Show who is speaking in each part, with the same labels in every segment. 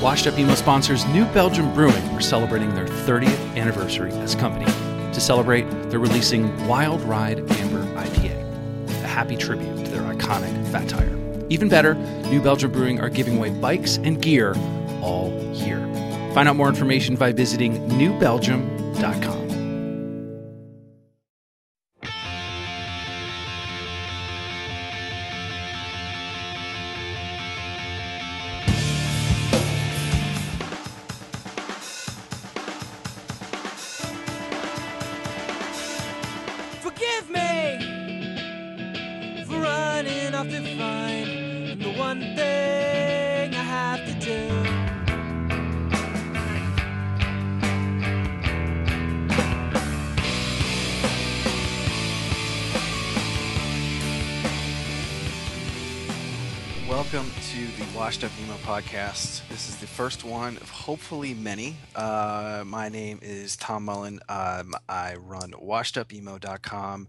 Speaker 1: Washed Up Emo sponsors New Belgium Brewing are celebrating their 30th anniversary as a company. To celebrate, they're releasing Wild Ride Amber IPA, a happy tribute to their iconic fat tire. Even better, New Belgium Brewing are giving away bikes and gear all year. Find out more information by visiting newbelgium.com.
Speaker 2: podcast. This is the first one of hopefully many. Uh, my name is Tom Mullen. Um, I run washedupemo.com,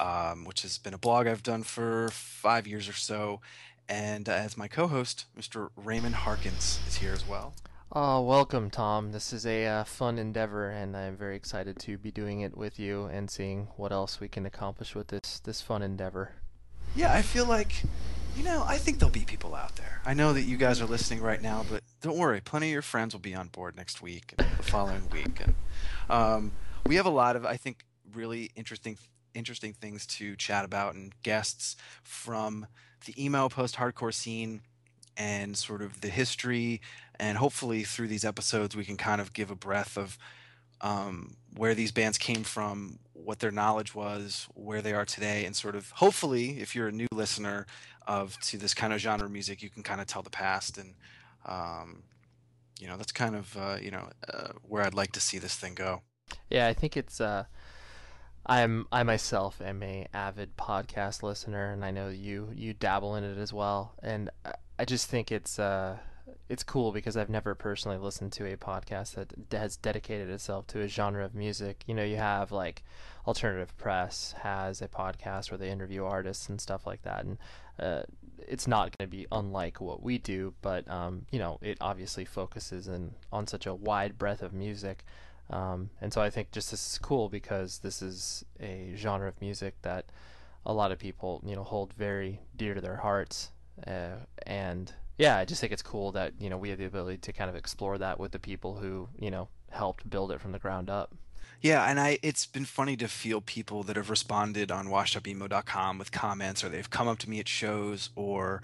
Speaker 2: um, which has been a blog I've done for five years or so. And uh, as my co host, Mr. Raymond Harkins is here as well.
Speaker 3: Oh, welcome, Tom. This is a uh, fun endeavor, and I'm very excited to be doing it with you and seeing what else we can accomplish with this this fun endeavor.
Speaker 2: Yeah, I feel like, you know, I think there'll be people out there. I know that you guys are listening right now, but don't worry, plenty of your friends will be on board next week and the following week. And um, we have a lot of, I think, really interesting, interesting things to chat about and guests from the emo post-hardcore scene and sort of the history. And hopefully, through these episodes, we can kind of give a breath of um, where these bands came from, what their knowledge was, where they are today, and sort of hopefully, if you're a new listener of to this kind of genre music, you can kind of tell the past, and um, you know that's kind of uh, you know uh, where I'd like to see this thing go.
Speaker 3: Yeah, I think it's. Uh, I'm I myself am a avid podcast listener, and I know you you dabble in it as well. And I, just think it's uh, it's cool because I've never personally listened to a podcast that has dedicated itself to a genre of music. You know, you have like alternative press has a podcast where they interview artists and stuff like that, and uh, it's not going to be unlike what we do, but um, you know, it obviously focuses in on such a wide breadth of music. Um, and so I think just this is cool because this is a genre of music that a lot of people, you know, hold very dear to their hearts. Uh, and yeah, I just think it's cool that, you know, we have the ability to kind of explore that with the people who, you know, helped build it from the ground up.
Speaker 2: Yeah, and I it's been funny to feel people that have responded on washedupemo.com with comments or they've come up to me at shows or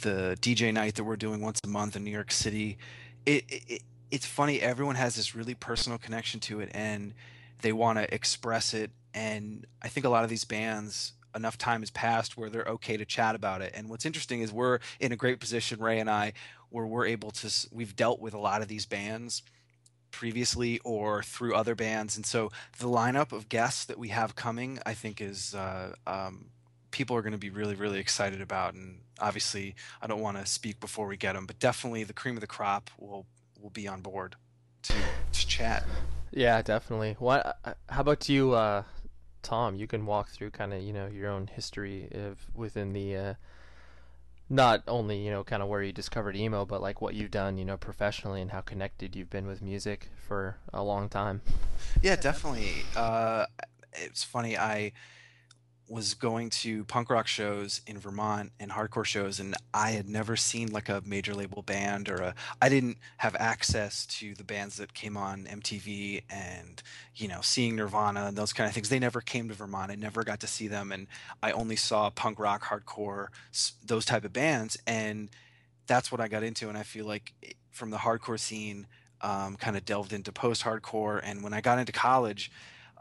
Speaker 2: the DJ night that we're doing once a month in New York City. It, it it's funny everyone has this really personal connection to it and they want to express it and I think a lot of these bands enough time has passed where they're okay to chat about it. And what's interesting is we're in a great position Ray and I where we're able to we've dealt with a lot of these bands previously or through other bands. And so the lineup of guests that we have coming, I think, is uh, um, people are going to be really, really excited about. And obviously, I don't want to speak before we get them, but definitely the cream of the crop will will be on board to, to chat.
Speaker 3: Yeah, definitely. What? uh, How about you, uh, Tom? You can walk through kind of you know your own history of within the uh, not only you know kind of where you discovered emo, but like what you've done you know professionally and how connected you've been with music for a long time.
Speaker 2: Yeah, definitely. Uh, it's funny. I was going to punk rock shows in Vermont and hardcore shows, and I had never seen like a major label band or a. I didn't have access to the bands that came on MTV and you know seeing Nirvana and those kind of things. They never came to Vermont. I never got to see them, and I only saw punk rock, hardcore, those type of bands, and that's what I got into. And I feel like from the hardcore scene, um, kind of delved into post-hardcore, and when I got into college,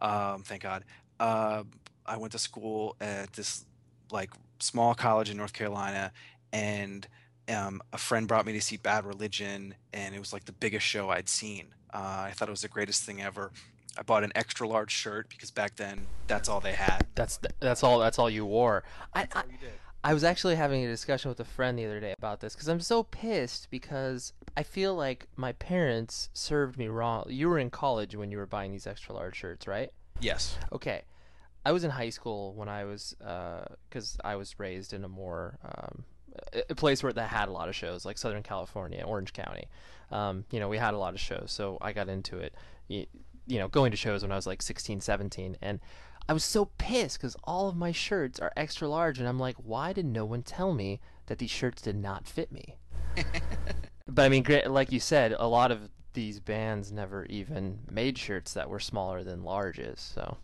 Speaker 2: um, thank God. Uh, I went to school at this like small college in North Carolina, and um, a friend brought me to see Bad Religion, and it was like the biggest show I'd seen. Uh, I thought it was the greatest thing ever. I bought an extra large shirt because back then that's all they had.
Speaker 3: That's that's all that's all you wore. I, I
Speaker 2: all you did.
Speaker 3: I was actually having a discussion with a friend the other day about this because I'm so pissed because I feel like my parents served me wrong. You were in college when you were buying these extra large shirts, right?
Speaker 2: Yes.
Speaker 3: Okay. I was in high school when I was, because I was raised in a more, um, a place where that had a lot of shows, like Southern California, Orange County. Um, you know, we had a lot of shows, so I got into it. You, you know, going to shows when I was like 16, 17, and I was so pissed because all of my shirts are extra large, and I'm like, why did no one tell me that these shirts did not fit me? but I mean, like you said, a lot of these bands never even made shirts that were smaller than larges. So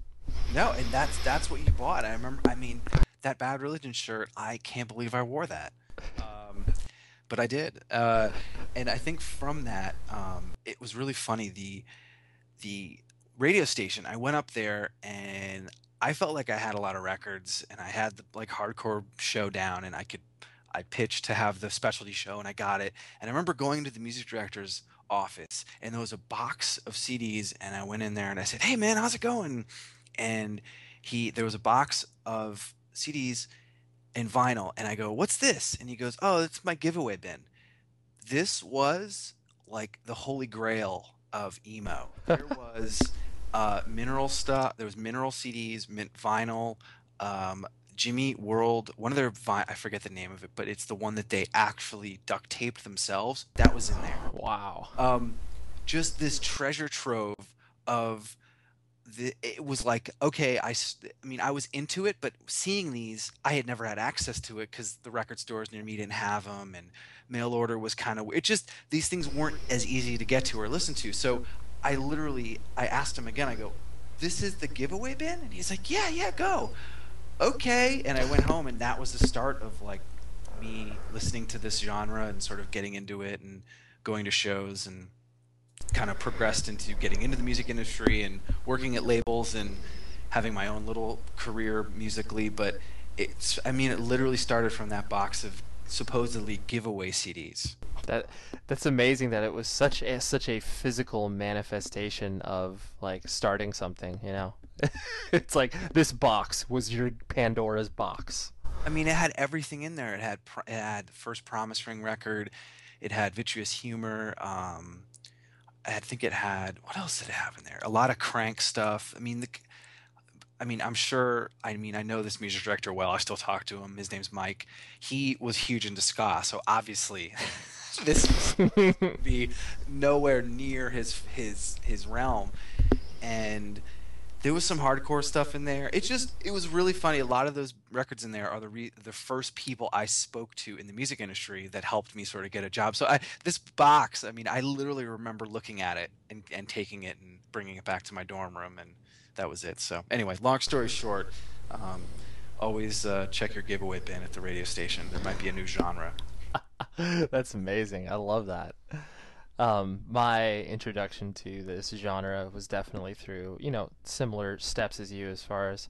Speaker 2: no, and that's that's what you bought. I remember. I mean, that Bad Religion shirt. I can't believe I wore that. Um, but I did, uh, and I think from that, um, it was really funny. The the radio station. I went up there and I felt like I had a lot of records, and I had the like hardcore show down, and I could I pitched to have the specialty show, and I got it. And I remember going to the music director's office, and there was a box of CDs, and I went in there and I said, "Hey man, how's it going?" And he there was a box of CDs and vinyl, and I go, "What's this?" And he goes, "Oh, it's my giveaway bin." This was like the holy grail of emo. There was uh, mineral stuff. There was mineral CDs, mint vinyl. Um, Jimmy World, one of their vi- I forget the name of it, but it's the one that they actually duct taped themselves. That was in there.
Speaker 3: Wow.
Speaker 2: Um, just this treasure trove of the. It was like okay, I, I mean, I was into it, but seeing these, I had never had access to it because the record stores near me didn't have them, and mail order was kind of. It just these things weren't as easy to get to or listen to. So I literally I asked him again. I go, "This is the giveaway bin?" And he's like, "Yeah, yeah, go." Okay, and I went home, and that was the start of like me listening to this genre and sort of getting into it and going to shows and kind of progressed into getting into the music industry and working at labels and having my own little career musically. But it's I mean, it literally started from that box of supposedly giveaway CDs
Speaker 3: that that's amazing that it was such a such a physical manifestation of like starting something you know? It's like this box was your pandora's box.
Speaker 2: I mean it had everything in there. It had it had first promise ring record. It had vitreous humor um i think it had what else did it have in there a lot of crank stuff i mean the I mean, I'm sure. I mean, I know this music director well. I still talk to him. His name's Mike. He was huge into ska, so obviously, this would be nowhere near his his his realm. And there was some hardcore stuff in there. It's just it was really funny. A lot of those records in there are the re- the first people I spoke to in the music industry that helped me sort of get a job. So I, this box, I mean, I literally remember looking at it and, and taking it and bringing it back to my dorm room, and that was it. So anyway, long story short. Um, always uh, check your giveaway bin at the radio station. There might be a new genre.
Speaker 3: That's amazing. I love that. Um, my introduction to this genre was definitely through, you know, similar steps as you as far as,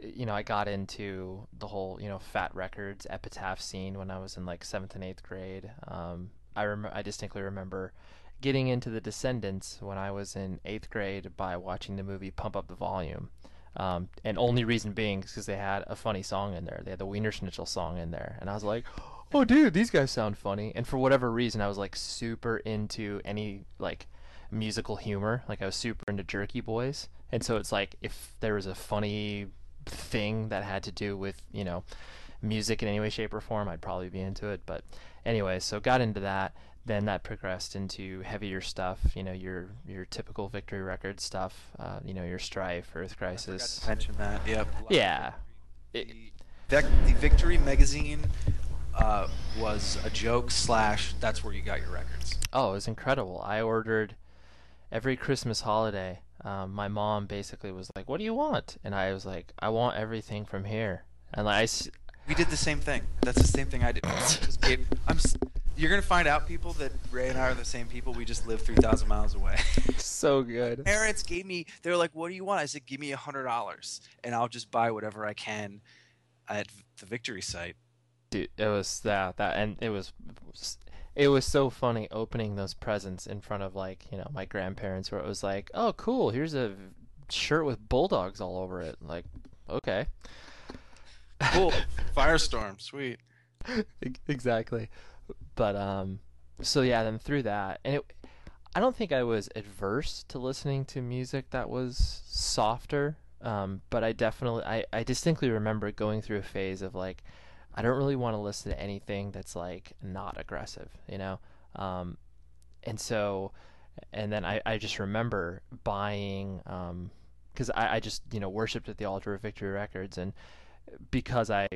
Speaker 3: you know, I got into the whole, you know, Fat Wreck Chords epitaph scene when I was in like seventh and eighth grade. Um, I rem- I distinctly remember getting into the Descendents when I was in eighth grade by watching the movie Pump Up the Volume. Um, and only reason being because they had a funny song in there. They had the Wiener Schnitzel song in there, and I was like, oh dude these guys sound funny. And for whatever reason i was like super into any like musical humor. Like i was super into jerky boys. And so it's like if there was a funny thing that had to do with you know music in any way shape or form i'd probably be into it. But anyway so got into that. Then that progressed into heavier stuff you know your your typical victory record stuff uh, you know your strife earth crisis.
Speaker 2: mention that. Yep.
Speaker 3: Yeah.
Speaker 2: The, the victory magazine uh, was a joke slash that's where you got your records.
Speaker 3: Oh, it was incredible. I ordered every Christmas holiday. Um, my mom basically was like, "What do you want?" And I was like, "I want everything from here." And like, I,
Speaker 2: we did the same thing. That's the same thing I did. just gave, I'm. You're gonna find out, people, that Ray and I are the same people. We just live three thousand miles away.
Speaker 3: so good.
Speaker 2: Parents gave me. They were like, "What do you want?" I said, "Give me a hundred dollars, and I'll just buy whatever I can at the Victory site."
Speaker 3: Dude, it was that that, and it was it was so funny opening those presents in front of like you know my grandparents, where it was like, oh cool, here's a shirt with bulldogs all over it. Like, okay,
Speaker 2: cool, firestorm, sweet,
Speaker 3: exactly. But um, so yeah, then through that, and it, I don't think I was adverse to listening to music that was softer. Um, but I definitely, I, I distinctly remember going through a phase of like, I don't really want to listen to anything that's like not aggressive, you know. Um, and so, and then I, I just remember buying because I, I just you know worshipped at the altar of Victory Records, and because I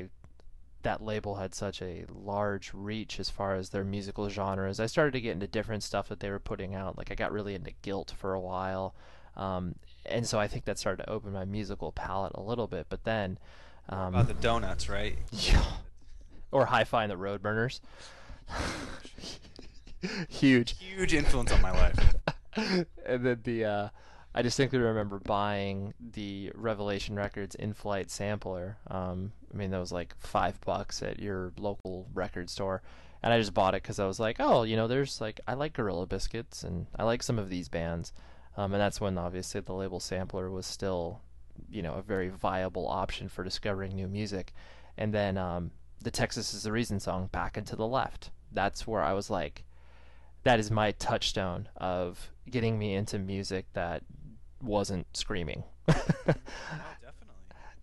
Speaker 3: that label had such a large reach as far as their musical genres. I started to get into different stuff that they were putting out. Like I got really into Guilt for a while, um, and so I think that started to open my musical palette a little bit. But then, um,
Speaker 2: About the donuts, right?
Speaker 3: yeah, or Hi-Fi and the Roadburners, huge.
Speaker 2: Huge influence on my life.
Speaker 3: and then the uh, I distinctly remember buying the Revelation Records in-flight sampler. Um, I mean, that was like five bucks at your local record store, and I just bought it because I was like, oh, you know, there's like I like Gorilla Biscuits and I like some of these bands, um, and that's when obviously the label sampler was still, you know, a very viable option for discovering new music, and then um, the Texas is the Reason song, Back and to the Left. That's where I was like, that is my touchstone of getting me into music that wasn't screaming.
Speaker 2: No, oh, definitely.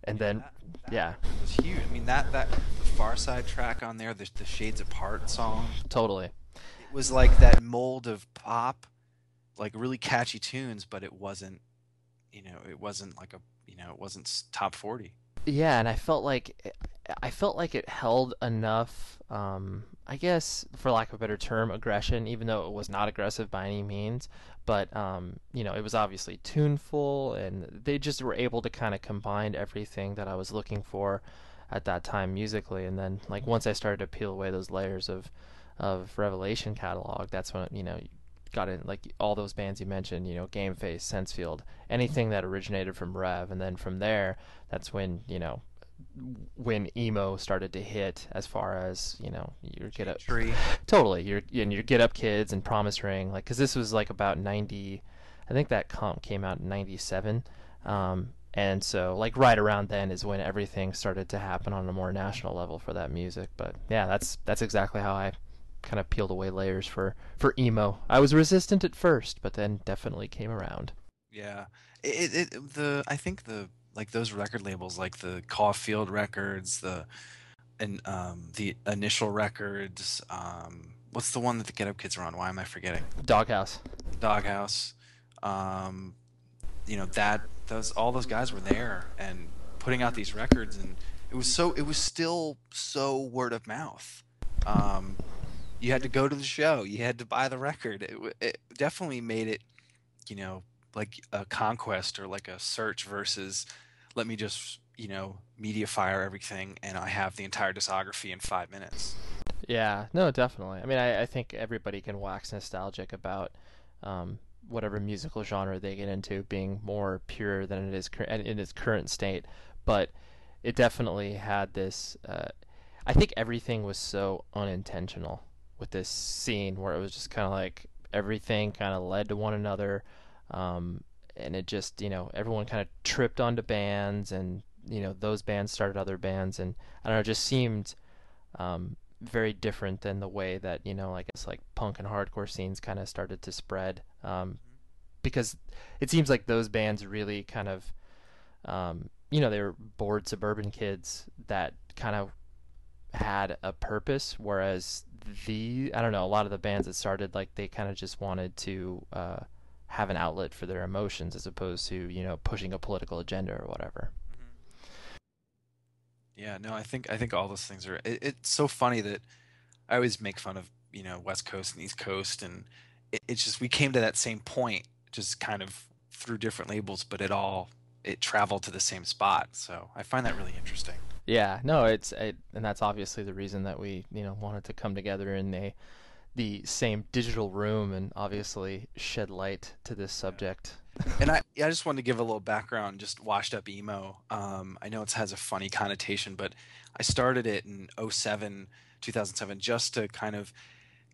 Speaker 3: and
Speaker 2: Yeah,
Speaker 3: then,
Speaker 2: that- that
Speaker 3: yeah, it
Speaker 2: was huge. I mean that that the Farside track on there, the, the Shades Apart song,
Speaker 3: totally.
Speaker 2: it was like that mold of pop, like really catchy tunes, but it wasn't, you know, it wasn't like a, you know, it wasn't top forty.
Speaker 3: Yeah, and I felt like I felt like it held enough, um, I guess, for lack of a better term, aggression, even though it was not aggressive by any means. But um, you know, it was obviously tuneful, and they just were able to kind of combine everything that I was looking for at that time musically. And then, like once I started to peel away those layers of of Revelation catalog, that's when you know you got in like all those bands you mentioned, you know, Game Face, Sensefield, anything that originated from Rev, and then from there, that's when you know when emo started to hit as far as you know your get up
Speaker 2: Tree.
Speaker 3: totally your and your get up kids and promise ring like because this was like about 90 i think that comp came out in 97 um, and so like right around then is when everything started to happen on a more national level for that music but yeah that's that's exactly how i kind of peeled away layers for for emo. I was resistant at first but then definitely came around.
Speaker 2: Yeah, it, it, it the I think the like those record labels like the Caulfield Records, the and um the Initial Records, um what's the one that the Get Up Kids are on? Why am I forgetting?
Speaker 3: doghouse
Speaker 2: Doghouse, um, you know that those all those guys were there and putting out these records and it was so it was still so word of mouth. Um, you had to go to the show, you had to buy the record. It, it definitely made it, you know, like a conquest or like a search versus let me just you know media fire everything and I have the entire discography in five minutes.
Speaker 3: Yeah, no, definitely. I mean, I, I think everybody can wax nostalgic about um, whatever musical genre they get into being more pure than it is cur- in its current state. But it definitely had this. Uh, I think everything was so unintentional with this scene where it was just kind of like everything kind of led to one another. Um, and it just, you know, everyone kind of tripped onto bands and, you know, those bands started other bands. And I don't know, it just seemed um, very different than the way that you know, like it's like punk and hardcore scenes kind of started to spread. Um, because it seems like those bands really kind of, um, you know, they were bored suburban kids that kind of had a purpose, whereas the I don't know, a lot of the bands that started like they kind of just wanted to uh, have an outlet for their emotions as opposed to you know pushing a political agenda or whatever. Mm-hmm.
Speaker 2: Yeah, no, I think I think all those things are. It, it's so funny that I always make fun of you know West Coast and East Coast, and it, it's just we came to that same point, just kind of through different labels, but it all it traveled to the same spot. So I find that really interesting.
Speaker 3: Yeah, no, it's it, and that's obviously the reason that we you know wanted to come together in a the same digital room and obviously shed light to this subject.
Speaker 2: And I, I just wanted to give a little background, just washed up emo. Um, I know it has a funny connotation, but I started it in 07, 2007, just to kind of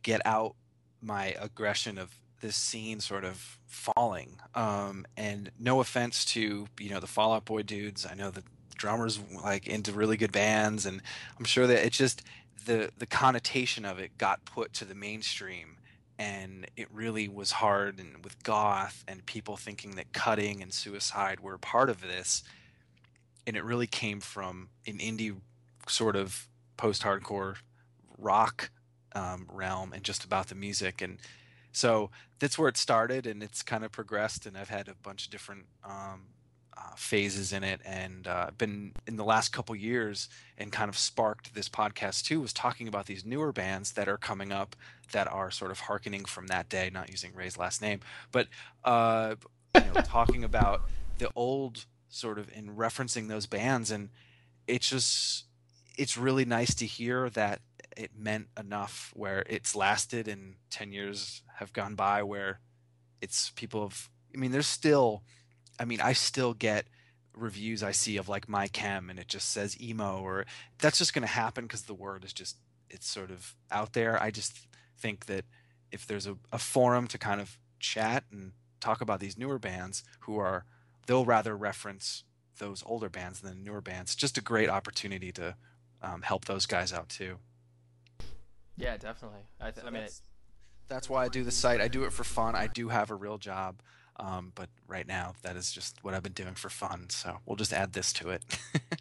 Speaker 2: get out my aggression of this scene sort of falling. Um, and no offense to, you know, the Fall Out Boy dudes. I know the drummers like into really good bands, and I'm sure that it's just the the connotation of it got put to the mainstream and it really was hard and with goth and people thinking that cutting and suicide were part of this and it really came from an indie sort of post-hardcore rock um, realm and just about the music and so that's where it started and it's kind of progressed and i've had a bunch of different um, uh, phases in it and uh, been in the last couple years and kind of sparked this podcast too was talking about these newer bands that are coming up that are sort of harkening from that day not using ray's last name but uh, you know, talking about the old sort of in referencing those bands and it's just it's really nice to hear that it meant enough where it's lasted and 10 years have gone by where it's people have i mean there's still i mean i still get reviews i see of like my chem and it just says emo or that's just going to happen because the word is just it's sort of out there i just think that if there's a, a forum to kind of chat and talk about these newer bands who are they'll rather reference those older bands than the newer bands just a great opportunity to um, help those guys out too
Speaker 3: Yeah, definitely. I, th-
Speaker 2: So
Speaker 3: I mean, it,
Speaker 2: that's, that's why I do the site. I do it for fun. I do have a real job, um, but right now that is just what I've been doing for fun. So we'll just add this to it.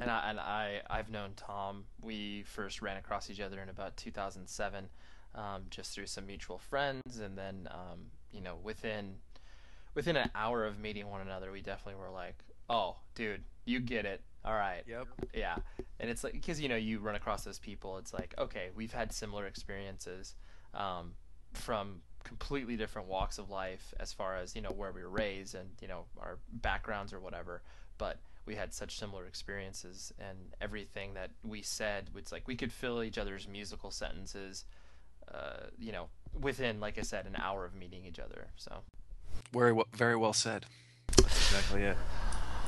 Speaker 3: and I and I I've known Tom. We first ran across each other in about 2007, um, just through some mutual friends, and then um, you know within within an hour of meeting one another, we definitely were like, "Oh, dude, you get it. All right,
Speaker 2: yep.
Speaker 3: yeah." And it's like because you know you run across those people. It's like okay, we've had similar experiences um, from completely different walks of life as far as you know where we were raised and you know our backgrounds or whatever but we had such similar experiences and everything that we said it's like we could fill each other's musical sentences uh, you know within like i said an hour of meeting each other so
Speaker 2: Very well, very well said. That's exactly it.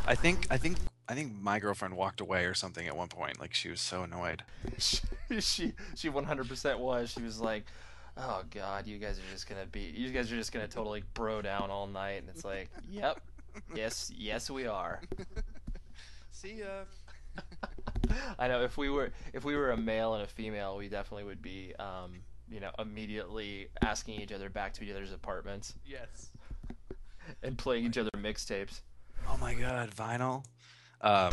Speaker 2: I think I think I think my girlfriend walked away or something at one point. Like she was so annoyed.
Speaker 3: she she she 100% was she was like oh god you guys are just gonna be you guys are just gonna totally bro down all night and it's like yep yes yes we are
Speaker 2: See ya.
Speaker 3: I know if we were if we were a male and a female, we definitely would be, um, you know, immediately asking each other back to each other's apartments
Speaker 2: Yes.
Speaker 3: and playing each other mixtapes.
Speaker 2: Oh my god, vinyl. Um,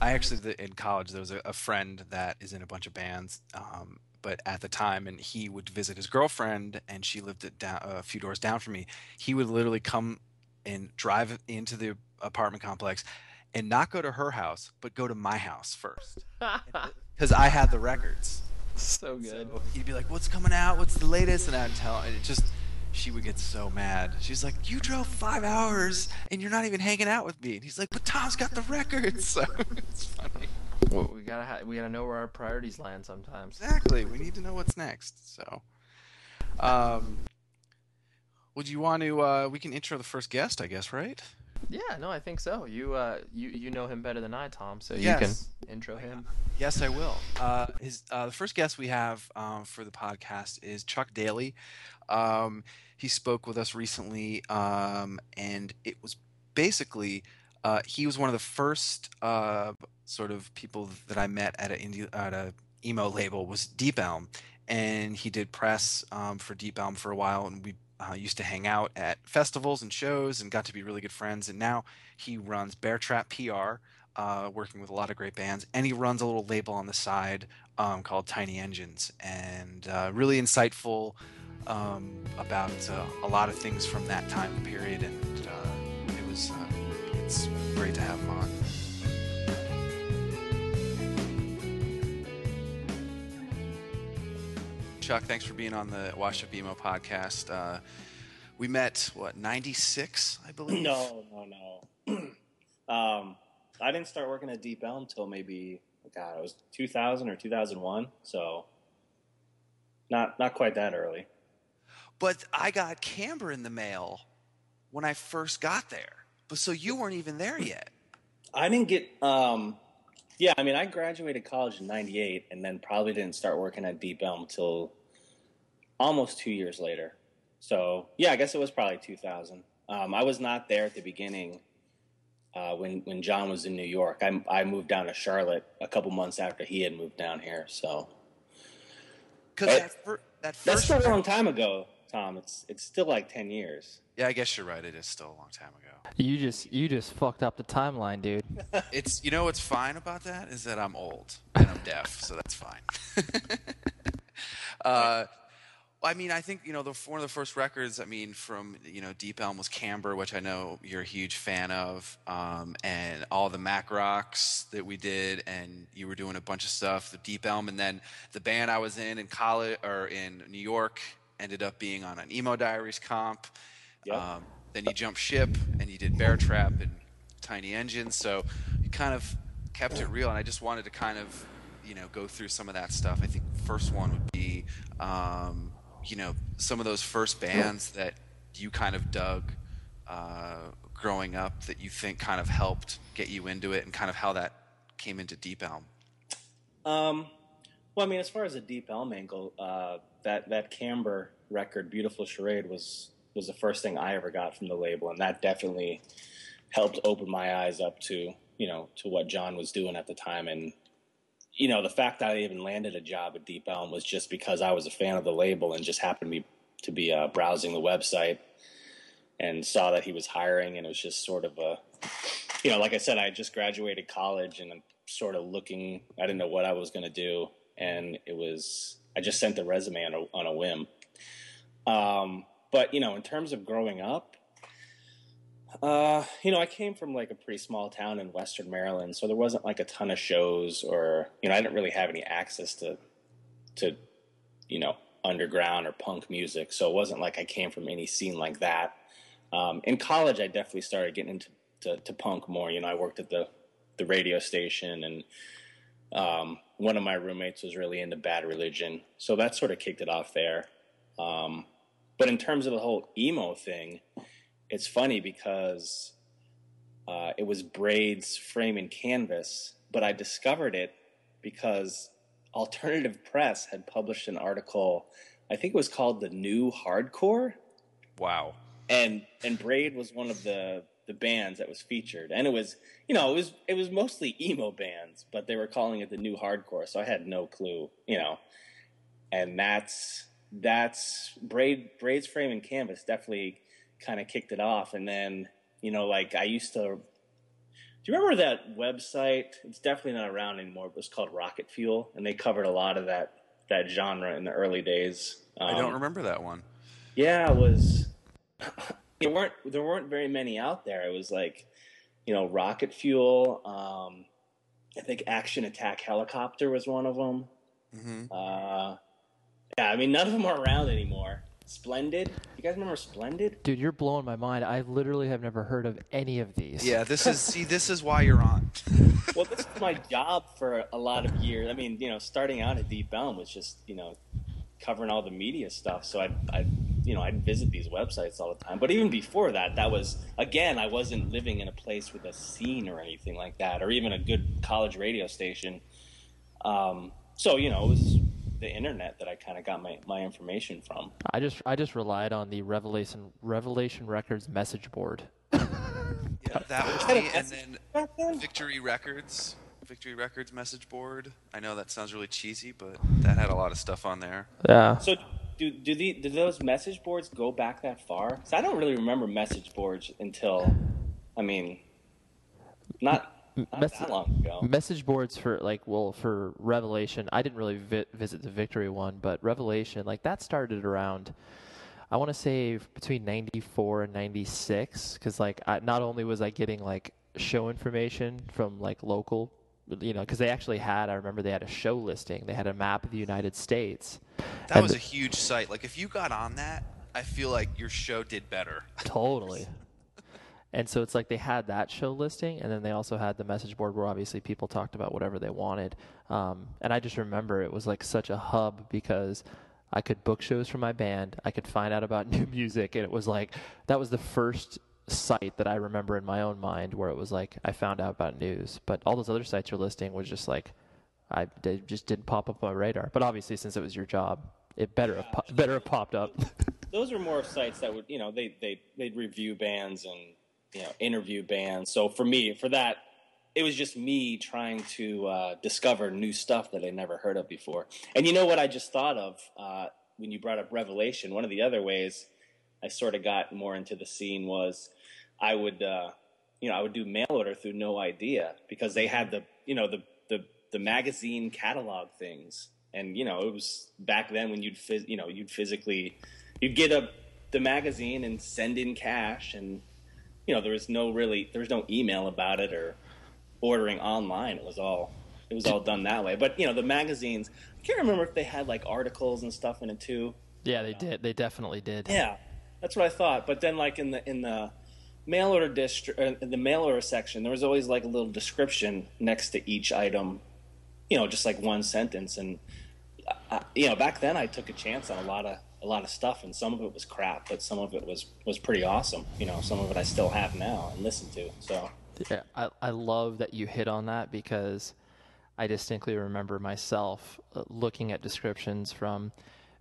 Speaker 2: I actually in college there was a, a friend that is in a bunch of bands, um, but at the time, and he would visit his girlfriend, and she lived at down, a few doors down from me. He would literally come and drive into the apartment complex, and not go to her house, but go to my house first, because I had the records.
Speaker 3: so good.
Speaker 2: So he'd be like, "What's coming out? What's the latest?" And I'd tell, and it just, she would get so mad. She's like, "You drove five hours and you're not even hanging out with me." And he's like, "But Tom's got the records." So it's funny.
Speaker 3: Well, we gotta ha- we gotta know where our priorities land sometimes.
Speaker 2: Exactly. We need to know what's next. So, um, would you want to? Uh, we can intro the first guest, I guess, right?
Speaker 3: Yeah, no, I think so. You uh you you know him better than I, Tom, so you can intro him.
Speaker 2: Yes, I will. Uh, his uh, the first guest we have um, for the podcast is Chuck Daley. Um, he spoke with us recently, um, and it was basically uh, he was one of the first uh, sort of people that I met at a indie, at a emo label was Deep Elm, and he did press um, for Deep Elm for a while, and we. Uh, used to hang out at festivals and shows and got to be really good friends. And now he runs Bear Trap PR, uh, working with a lot of great bands, and he runs a little label on the side um, called Tiny Engines, and uh, really insightful um, about a lot of things from that time period, and it was it's great to have him on. Chuck, thanks for being on the Wash Up Emo podcast. Uh, we met what '96, I believe.
Speaker 4: No, no, no. um, I didn't start working at Deep Elm until maybe God, it was 2000 or 2001. So not not quite that early.
Speaker 2: But I got Camber in the mail when I first got there. But so you weren't even there yet.
Speaker 4: I didn't get. Um, yeah, I mean, I graduated college in '98, and then probably didn't start working at Deep Elm until almost two years later. So yeah, I guess it was probably 2000. Um, I was not there at the beginning uh, when when John was in New York. I, I moved down to Charlotte a couple months after he had moved down here. So
Speaker 2: Because that, fir- that
Speaker 4: that's
Speaker 2: first
Speaker 4: still a long time ago. Tom. It's it's still like ten years.
Speaker 2: Yeah, I guess you're right. It is still a long time ago.
Speaker 3: You just you just fucked up the timeline, dude.
Speaker 2: It's you know what's fine about that is that I'm old and I'm deaf, so that's fine. uh, I mean, I think you know the one of the first records. I mean, from you know Deep Elm was Camber, which I know you're a huge fan of, um, and all the Mac rocks that we did, and you were doing a bunch of stuff. The Deep Elm, and then the band I was in in college or in New York ended up being on an Emo Diaries comp.
Speaker 4: Yep.
Speaker 2: Um, then you jumped ship and you did Bear Trap and Tiny Engines, so you kind of kept it real. And I just wanted to kind of you know go through some of that stuff. I think first one would be um, you know some of those first bands that you kind of dug uh, growing up that you think kind of helped get you into it, and kind of how that came into Deep Elm.
Speaker 4: Um, well, I mean, as far as the Deep Elm angle, uh, that that Camber record, "Beautiful Charade," was was the first thing I ever got from the label, and that definitely helped open my eyes up to you know to what John was doing at the time, and you know the fact that I even landed a job at Deep Elm was just because I was a fan of the label and just happened to be to be uh, browsing the website and saw that he was hiring, and it was just sort of a you know, like I said, I just graduated college and I'm sort of looking. I didn't know what I was going to do, and it was I just sent the resume on a, on a whim. Um, but you know, in terms of growing up, uh, you know, I came from like a pretty small town in Western Maryland, so there wasn't like a ton of shows, or you know, I didn't really have any access to to you know underground or punk music. So it wasn't like I came from any scene like that. Um, in college, I definitely started getting into to, to punk more. You know, I worked at the the radio station, and um, one of my roommates was really into Bad Religion, so that sort of kicked it off there. Um, but in terms of the whole emo thing, it's funny because uh, it was Braid's Frame and Canvas, but I discovered it because Alternative Press had published an article. I think it was called "The New Hardcore."
Speaker 2: Wow.
Speaker 4: and and Braid was one of the the bands that was featured, and it was you know it was it was mostly emo bands, but they were calling it the new hardcore, so I had no clue, you know, and that's that's Braid Braid's frame and canvas definitely kind of kicked it off, and then you know like I used to. Do you remember that website? It's definitely not around anymore. It was called Rocket Fuel, and they covered a lot of that that genre in the early days.
Speaker 2: I don't
Speaker 4: Um,
Speaker 2: remember that one.
Speaker 4: yeah, it was. There weren't there weren't very many out there. It was like, you know, rocket fuel. Um, I think Action Attack Helicopter was one of them.
Speaker 2: hmm
Speaker 4: Uh, yeah, I mean, none of them are around anymore. Splendid. You guys remember Splendid?
Speaker 3: Dude, you're blowing my mind. I literally have never heard of any of these.
Speaker 2: Yeah, this is see, this is why you're on.
Speaker 4: Well, this is my job for a lot of years. I mean, you know, starting out at Deep Elm was just you know covering all the media stuff. So I'd, I'd you know I'd visit these websites all the time. But even before that, that was again I wasn't living in a place with a scene or anything like that, or even a good college radio station. Um, so you know it was the internet that I kind of got my, my information from.
Speaker 3: I just I just relied on the Revelation Revelation Records message board.
Speaker 2: Yeah, that was
Speaker 4: Kind
Speaker 2: me, and then
Speaker 4: then,
Speaker 2: Victory Records, Victory Records message board. I know that sounds really cheesy, but that had a lot of stuff on there.
Speaker 3: Yeah.
Speaker 4: So do do the do those message boards go back that far? 'Cause I don't really remember message boards until, I mean, not, not
Speaker 3: Mess-
Speaker 4: that long ago.
Speaker 3: Message boards for like well for Revelation. I didn't really vi- visit the Victory one, but Revelation like that started around. I want to say between '94 and '96, because like I, not only was I getting like show information from like local, you know, because they actually had. I remember they had a show listing. They had a map of the United States.
Speaker 2: That was a huge site. Like if you got on that, I feel like your show did better.
Speaker 3: Totally. And so it's like they had that show listing, and then they also had the message board where obviously people talked about whatever they wanted. Um, and I just remember it was like such a hub because I could book shows for my band, I could find out about new music, and it was like that was the first site that I remember in my own mind where it was like I found out about news. But all those other sites you're listing was just like I they just didn't pop up on my radar. But obviously, since it was your job, it better have po- better have popped up.
Speaker 4: Those are more sites that would you know they they they'd review bands and you know interview bands. So for me, for that, it was just me trying to uh, discover new stuff that I never heard of before. And you know what I just thought of? Uh, when you brought up Revelation, one of the other ways I sort of got more into the scene was I would, uh, you know, I would do mail order through No Idea because they had the, you know, the the the magazine catalog things, and you know, it was back then when you'd, phys- you know, you'd physically, you'd get a the magazine and send in cash, and you know, there was no really, there was no email about it or ordering online. It was all it was all done that way. But you know, the magazines. I can't remember if they had like articles and stuff in it too.
Speaker 3: Yeah, they did. They definitely did.
Speaker 4: Yeah, that's what I thought. But then, like in the in the mail order district, uh, the mail order section, there was always like a little description next to each item. You know, just like one sentence. And I, you know, back then I took a chance on a lot of a lot of stuff, and some of it was crap, but some of it was was pretty awesome. You know, some of it I still have now and listen to. So
Speaker 3: Yeah, I, I love that you hit on that because I distinctly remember myself uh, looking at descriptions from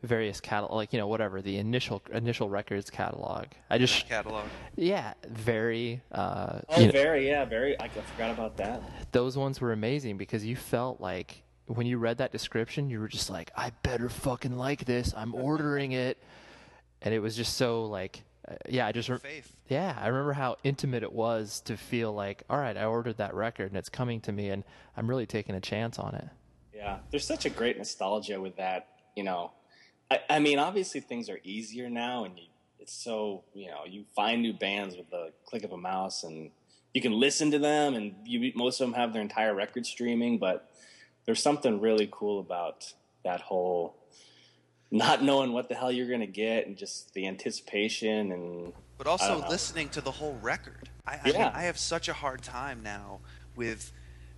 Speaker 3: various catalog, like you know whatever the initial initial records catalog. I just
Speaker 2: catalog.
Speaker 3: yeah, very. Uh,
Speaker 4: oh,
Speaker 3: you know,
Speaker 4: very yeah, very. I forgot about that.
Speaker 3: those ones were amazing because you felt like when you read that description, you were just like, I better fucking like this. I'm ordering it, and it was just so like, uh, yeah, I just re-
Speaker 2: Faith.
Speaker 3: yeah, I remember how intimate it was to feel like, all right, I ordered that record and it's coming to me, and I'm really taking a chance on it.
Speaker 4: Yeah, there's such a great nostalgia with that. You know, I, I mean, obviously things are easier now, and you, it's so you know you find new bands with the click of a mouse, and you can listen to them, and you most of them have their entire record streaming. But there's something really cool about that whole not knowing what the hell you're gonna get, and just the anticipation and
Speaker 2: but also listening to the whole record. I, I,
Speaker 4: Yeah.
Speaker 2: mean, I have such a hard time now with,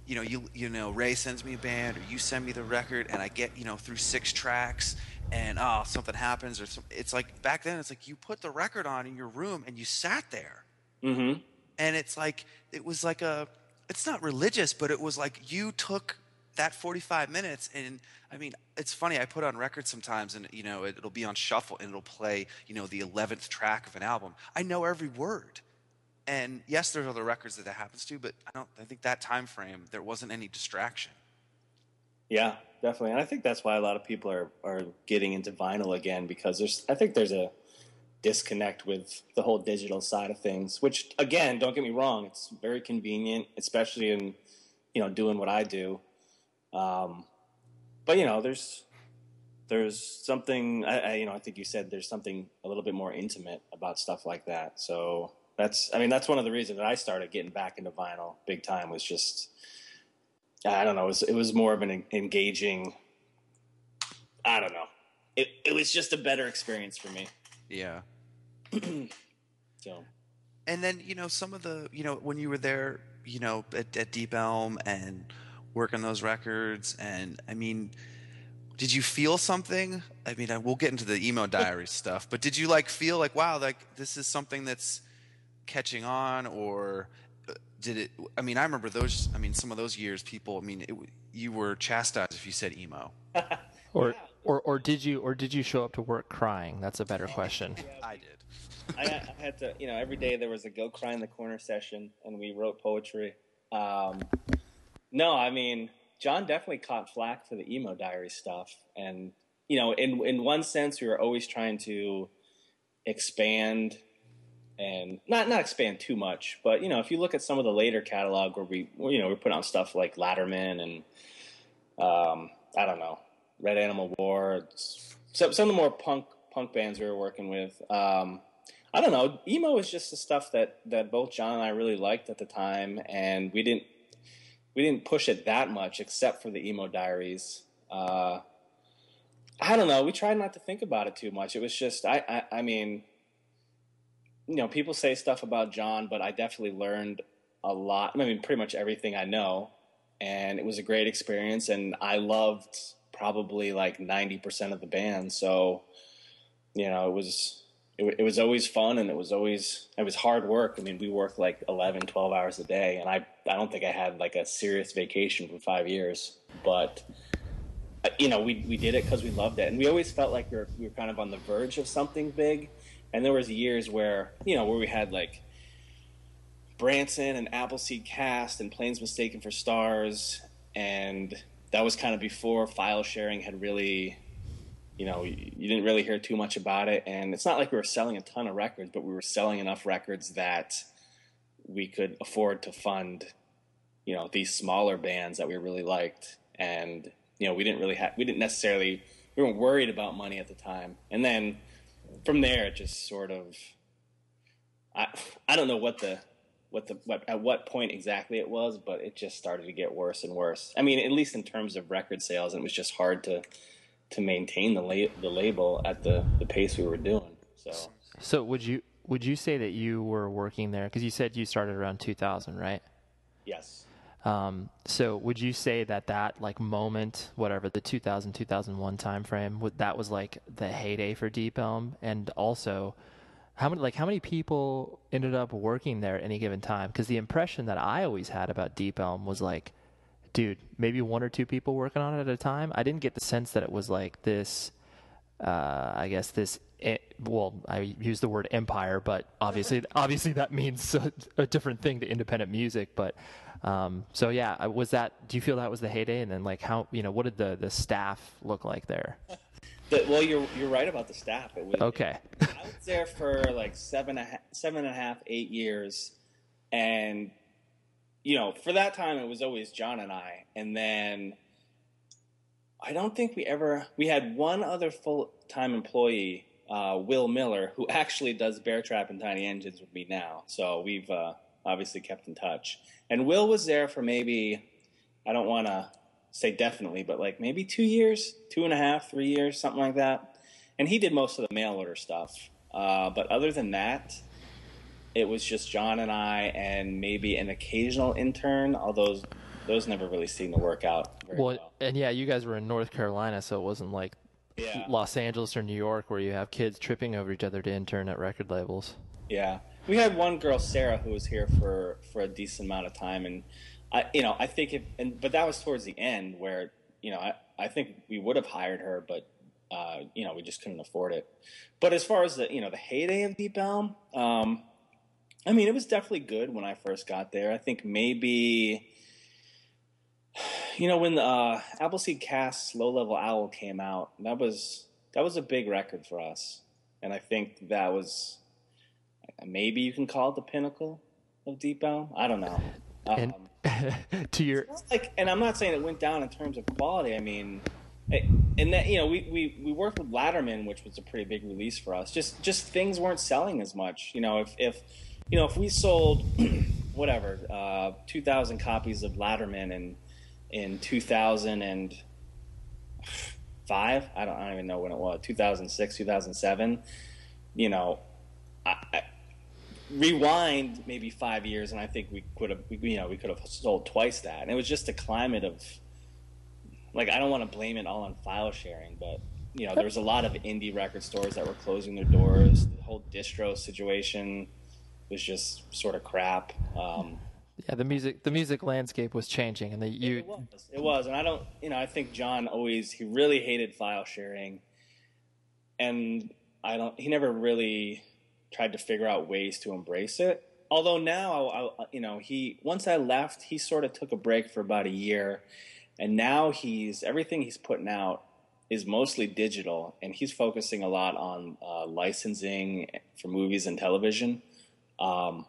Speaker 2: you know, you you know, Ray sends me a band or you send me the record, and I get you know through six tracks, and oh something happens or some, it's like back then it's like you put the record on in your room and you sat there,
Speaker 4: mm-hmm.
Speaker 2: and it's like it was like a, it's not religious, but it was like you took that 45 minutes and i mean it's funny i put on records sometimes and you know it, it'll be on shuffle and it'll play you know the 11th track of an album. I know every word and yes there's other records that that happens to but i don't i think that time frame there wasn't any distraction
Speaker 4: Yeah, definitely. And I think that's why a lot of people are, are getting into vinyl again because there's I think there's a disconnect with the whole digital side of things, which again, don't get me wrong, it's very convenient, especially in you know, doing what I do. Um, but you know, there's there's something I, I you know, I think you said there's something a little bit more intimate about stuff like that. So that's I mean, that's one of the reasons that I started getting back into vinyl big time was just I don't know. It was, it was more of an engaging. I don't know. It it was just a better experience for me.
Speaker 2: yeah
Speaker 4: So
Speaker 2: and then you know some of the you know when you were there you know at, at deep elm and working those records and i mean did you feel something i mean I- we'll get into the emo diary stuff but did you like feel like wow like this is something that's catching on or uh, did it i mean i remember those i mean some of those years people i mean it, you were chastised if you said emo
Speaker 3: Or or or did you or did you show up to work crying? That's a better question.
Speaker 2: i did
Speaker 4: I, I had to, you know, every day there was a go cry in the corner session, and we wrote poetry. Um, no, I mean, John definitely caught flack for the emo diary stuff, and you know, in in one sense, we were always trying to expand and not not expand too much, but you know, if you look at some of the later catalog where we, you know, we put on stuff like Latterman and um, I don't know, Red Animal War, some some of the more punk punk bands we were working with. Um, I don't know. Emo is just the stuff that that both John and I really liked at the time, and we didn't we didn't push it that much, except for the emo diaries. Uh, I don't know. We tried not to think about it too much. It was just I I, I mean, you know, people say stuff about John, but I definitely learned a lot. I mean, pretty much everything I know, and it was a great experience. And I loved probably like ninety percent of the band. So, you know, it was it, it was always fun, and it was always it was hard work. I mean, we worked like 11, 12 hours a day, and I I don't think I had like a serious vacation for five years, but. You know, we we did it because we loved it, and we always felt like we were we were kind of on the verge of something big. And there was years where you know where we had like Brandtson and Appleseed Cast and Planes Mistaken for Stars, and that was kind of before file sharing had really you know, you, didn't really hear too much about it. And it's not like we were selling a ton of records, but we were selling enough records that we could afford to fund, you know, these smaller bands that we really liked. And, you know, we didn't really have, we didn't necessarily, we weren't worried about money at the time. And then from there, it just sort of, I, I don't know what the, what the what, at what point exactly it was, but it just started to get worse and worse. I mean, at least in terms of record sales, and it was just hard to to maintain the la- the label at the, the pace we were doing. So,
Speaker 3: so would you would you say that you were working there because you said you started around 2000, right?
Speaker 4: Yes.
Speaker 3: Um, so would you say that that like moment, whatever the 2000 2001 time frame, that was like the heyday for Deep Elm, and also how many like how many people ended up working there at any given time? Because the impression that I always had about Deep Elm was like, dude, maybe one or two people working on it at a time. I didn't get the sense that it was like this. Uh, I guess this. Well, I use the word empire, but obviously, obviously that means a, a, different thing to independent music. But um, so yeah, was that? Do you feel that was the heyday? And then like how you know what did the the staff look like there?
Speaker 4: The, well, you're you're right about the staff. It was
Speaker 3: okay.
Speaker 4: It, I was there for like seven and a half, seven and a half, eight years, and you know, for that time it was always John and I, and then I don't think we ever we had one other full time employee, uh, Will Miller, who actually does Bear Trap and Tiny Engines with me now. So we've uh, obviously kept in touch, and Will was there for maybe I don't want to say definitely, but like maybe two years, two and a half, three years, something like that. And he did most of the mail order stuff. Uh, but other than that, it was just John and I, and maybe an occasional intern. Although those never really seemed to work out. Well, well,
Speaker 3: and yeah, you guys were in North Carolina, so it wasn't like yeah. Los Angeles or New York where you have kids tripping over each other to intern at record labels.
Speaker 4: Yeah, we had one girl, Sarah, who was here for for a decent amount of time, and I, you know, I think if, and but that was towards the end where, you know, I, I think we would have hired her, but, uh, you know, we just couldn't afford it. But as far as the, you know, the heyday of Deep Elm, um, I mean, it was definitely good when I first got there. I think maybe, you know, when the uh, Appleseed Cast Low Level Owl came out, that was that was a big record for us, and I think that was maybe you can call it the pinnacle of Deep Elm. I don't know.
Speaker 3: Um, and to your
Speaker 4: like, and I'm not saying it went down in terms of quality. I mean, it, and that you know, we, we we worked with Latterman, which was a pretty big release for us. Just just things weren't selling as much. You know, if if you know if we sold whatever uh, 2,000 copies of Latterman in in 2005, I don't I don't even know when it was 2006 2007. You know, I, I rewind maybe five years, and I think we could have, you know, we could have sold twice that. And it was just a climate of, like, I don't want to blame it all on file sharing, but you know, there was a lot of indie record stores that were closing their doors. The whole distro situation was just sort of crap. Um,
Speaker 3: yeah, the music the music landscape was changing, and the you
Speaker 4: it was, it was, and I don't, you know, I think John always he really hated file sharing, and I don't, he never really tried to figure out ways to embrace it. Although now, I, you know, he once I left, he sort of took a break for about a year, and now he's everything he's putting out is mostly digital, and he's focusing a lot on uh, licensing for movies and television. Um,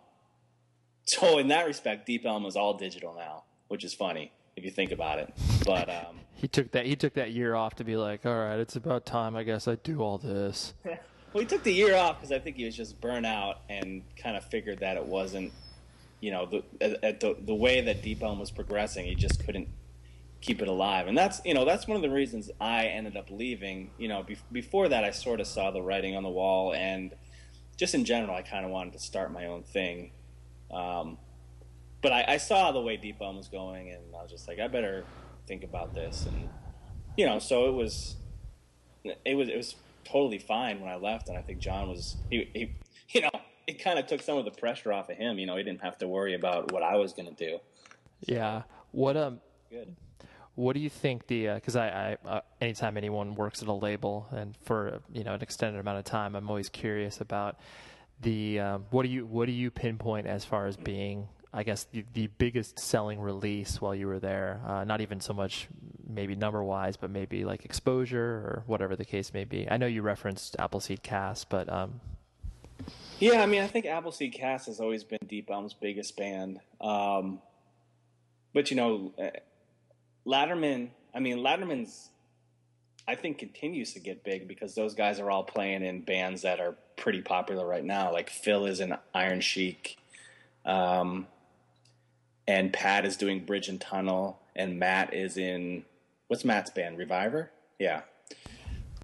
Speaker 4: so in that respect, Deep Elm is all digital now, which is funny if you think about it. But um,
Speaker 3: he took that he took that year off to be like, all right, it's about time. I guess I do all this.
Speaker 4: Well, he took the year off because I think he was just burnt out and kind of figured that it wasn't, you know, the, at the the way that Deep Elm was progressing, he just couldn't keep it alive. And that's you know that's one of the reasons I ended up leaving. You know, be- before that, I sort of saw the writing on the wall, and just in general, I kind of wanted to start my own thing. Um, but I, I, saw the way Deep Elm was going, and I was just like, I better think about this. And you know, so it was, it was, it was totally fine when I left, and I think John was he, he you know it kind of took some of the pressure off of him. You know, he didn't have to worry about what I was going to do.
Speaker 3: So, yeah. What um. Good. What do you think the? Because uh, I, I uh, anytime anyone works at a label and for you know an extended amount of time, I'm always curious about the um, what do you what do you pinpoint as far as being I guess the, the biggest selling release while you were there? Uh, not even so much maybe number wise, but maybe like exposure or whatever the case may be. I know you referenced Appleseed Cast, but um,
Speaker 4: yeah, I mean, I think Appleseed Cast has always been Deep Elm's biggest band. Um, but you know, uh, Latterman. I mean, Latterman's. I think continues to get big because those guys are all playing in bands that are pretty popular right now. Like Phil is in Iron Chic, um, and Pat is doing Bridge and Tunnel, and Matt is in what's Matt's band? Reviver. Yeah.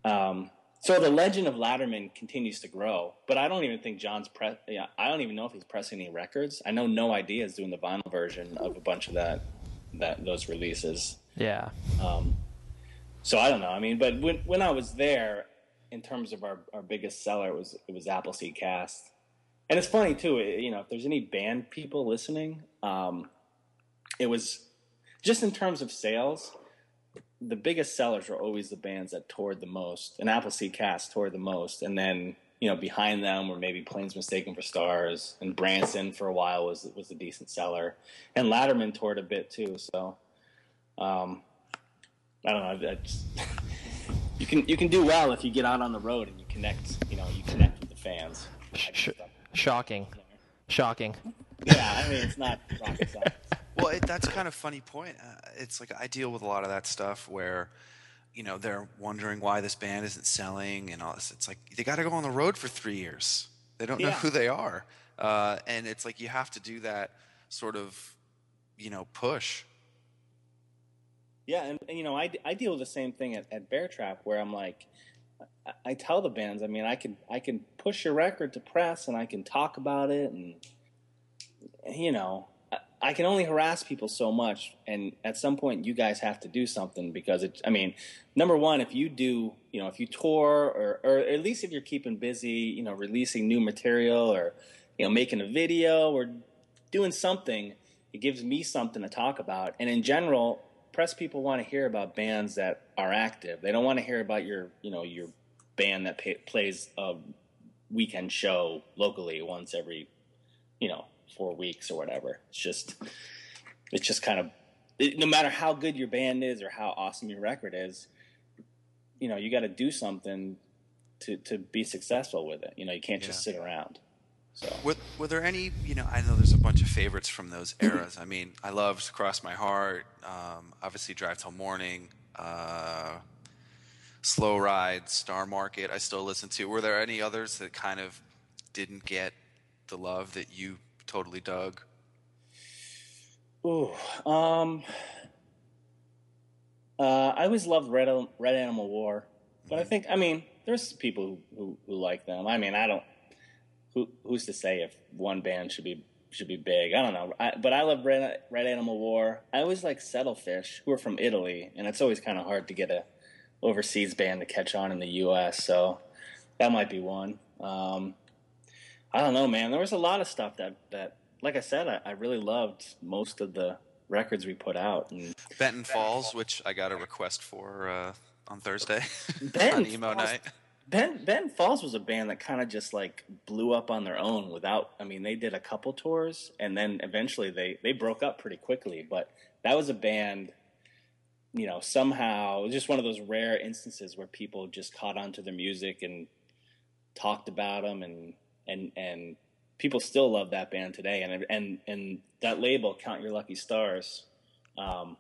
Speaker 4: Um, so the legend of Latterman continues to grow, but I don't even think John's press. Yeah, I don't even know if he's pressing any records. I know No Idea is doing the vinyl version of a bunch of that that those releases.
Speaker 3: Yeah.
Speaker 4: Um, so I don't know. I mean, but when when I was there, in terms of our, our biggest seller, it was it was Appleseed Cast, and it's funny too. You know, if there's any band people listening, um, it was just in terms of sales the biggest sellers were always the bands that toured the most, and Appleseed Cast toured the most, and then you know behind them were maybe Planes Mistaken for Stars, and Brandtson for a while was was a decent seller, and Latterman toured a bit too. So, um, I don't know. I just, you can you can do well if you get out on the road and you connect. You know, you connect with the fans.
Speaker 3: Sh- shocking, shocking.
Speaker 4: Yeah, I mean it's not rocket science
Speaker 2: well, it, that's kind of funny point. Uh, it's like I deal with a lot of that stuff where, you know, they're wondering why this band isn't selling and all this. It's like they got to go on the road for three years. They don't know who they are, uh, and it's like you have to do that sort of, you know, push.
Speaker 4: Yeah, and, and you know, I, I deal with the same thing at, at Bear Trap where I'm like, I, I tell the bands, I mean, I can I can push your record to press and I can talk about it and you know I can only harass people so much, and at some point, you guys have to do something because it. I mean, number one, if you do, you know, if you tour, or or at least if you're keeping busy, you know, releasing new material, or you know, making a video, or doing something, it gives me something to talk about. And in general, press people want to hear about bands that are active. They don't want to hear about your, you know, your band that pay, plays a weekend show locally once every, you know, four weeks or whatever. It's just, it's just kind of, it, no matter how good your band is or how awesome your record is, you know, you got to do something to to be successful with it. You know, you can't just sit around. So,
Speaker 2: were, were there any? You know, I know there's a bunch of favorites from those eras. I mean, I loved "Cross My Heart," um, obviously "Drive Till Morning," uh, "Slow Ride," "Star Market." I still listen to. Were there any others that kind of didn't get the love that you totally dug?
Speaker 4: Ooh, um, uh, I always loved Red Red Animal War, but I mm-hmm. think I mean there's people who, who, who like them. I mean I don't who who's to say if one band should be should be big. I don't know, I, but I love Red Red Animal War. I always like Settlefish, who are from Italy, and it's always kind of hard to get a overseas band to catch on in the U.S. So that might be one. Um, I don't know, man. There was a lot of stuff that that, like I said, I, I really loved most of the records we put out. And
Speaker 2: Benton Falls, which I got a request for uh, on Thursday on emo
Speaker 4: Falls,
Speaker 2: night.
Speaker 4: Ben Ben Falls was a band that kind of just like blew up on their own without. I mean, they did a couple tours and then eventually they they broke up pretty quickly. But that was a band. You know, somehow just one of those rare instances where people just caught on to their music and talked about them and and and people still love that band today. And and and that label, Count Your Lucky Stars, um,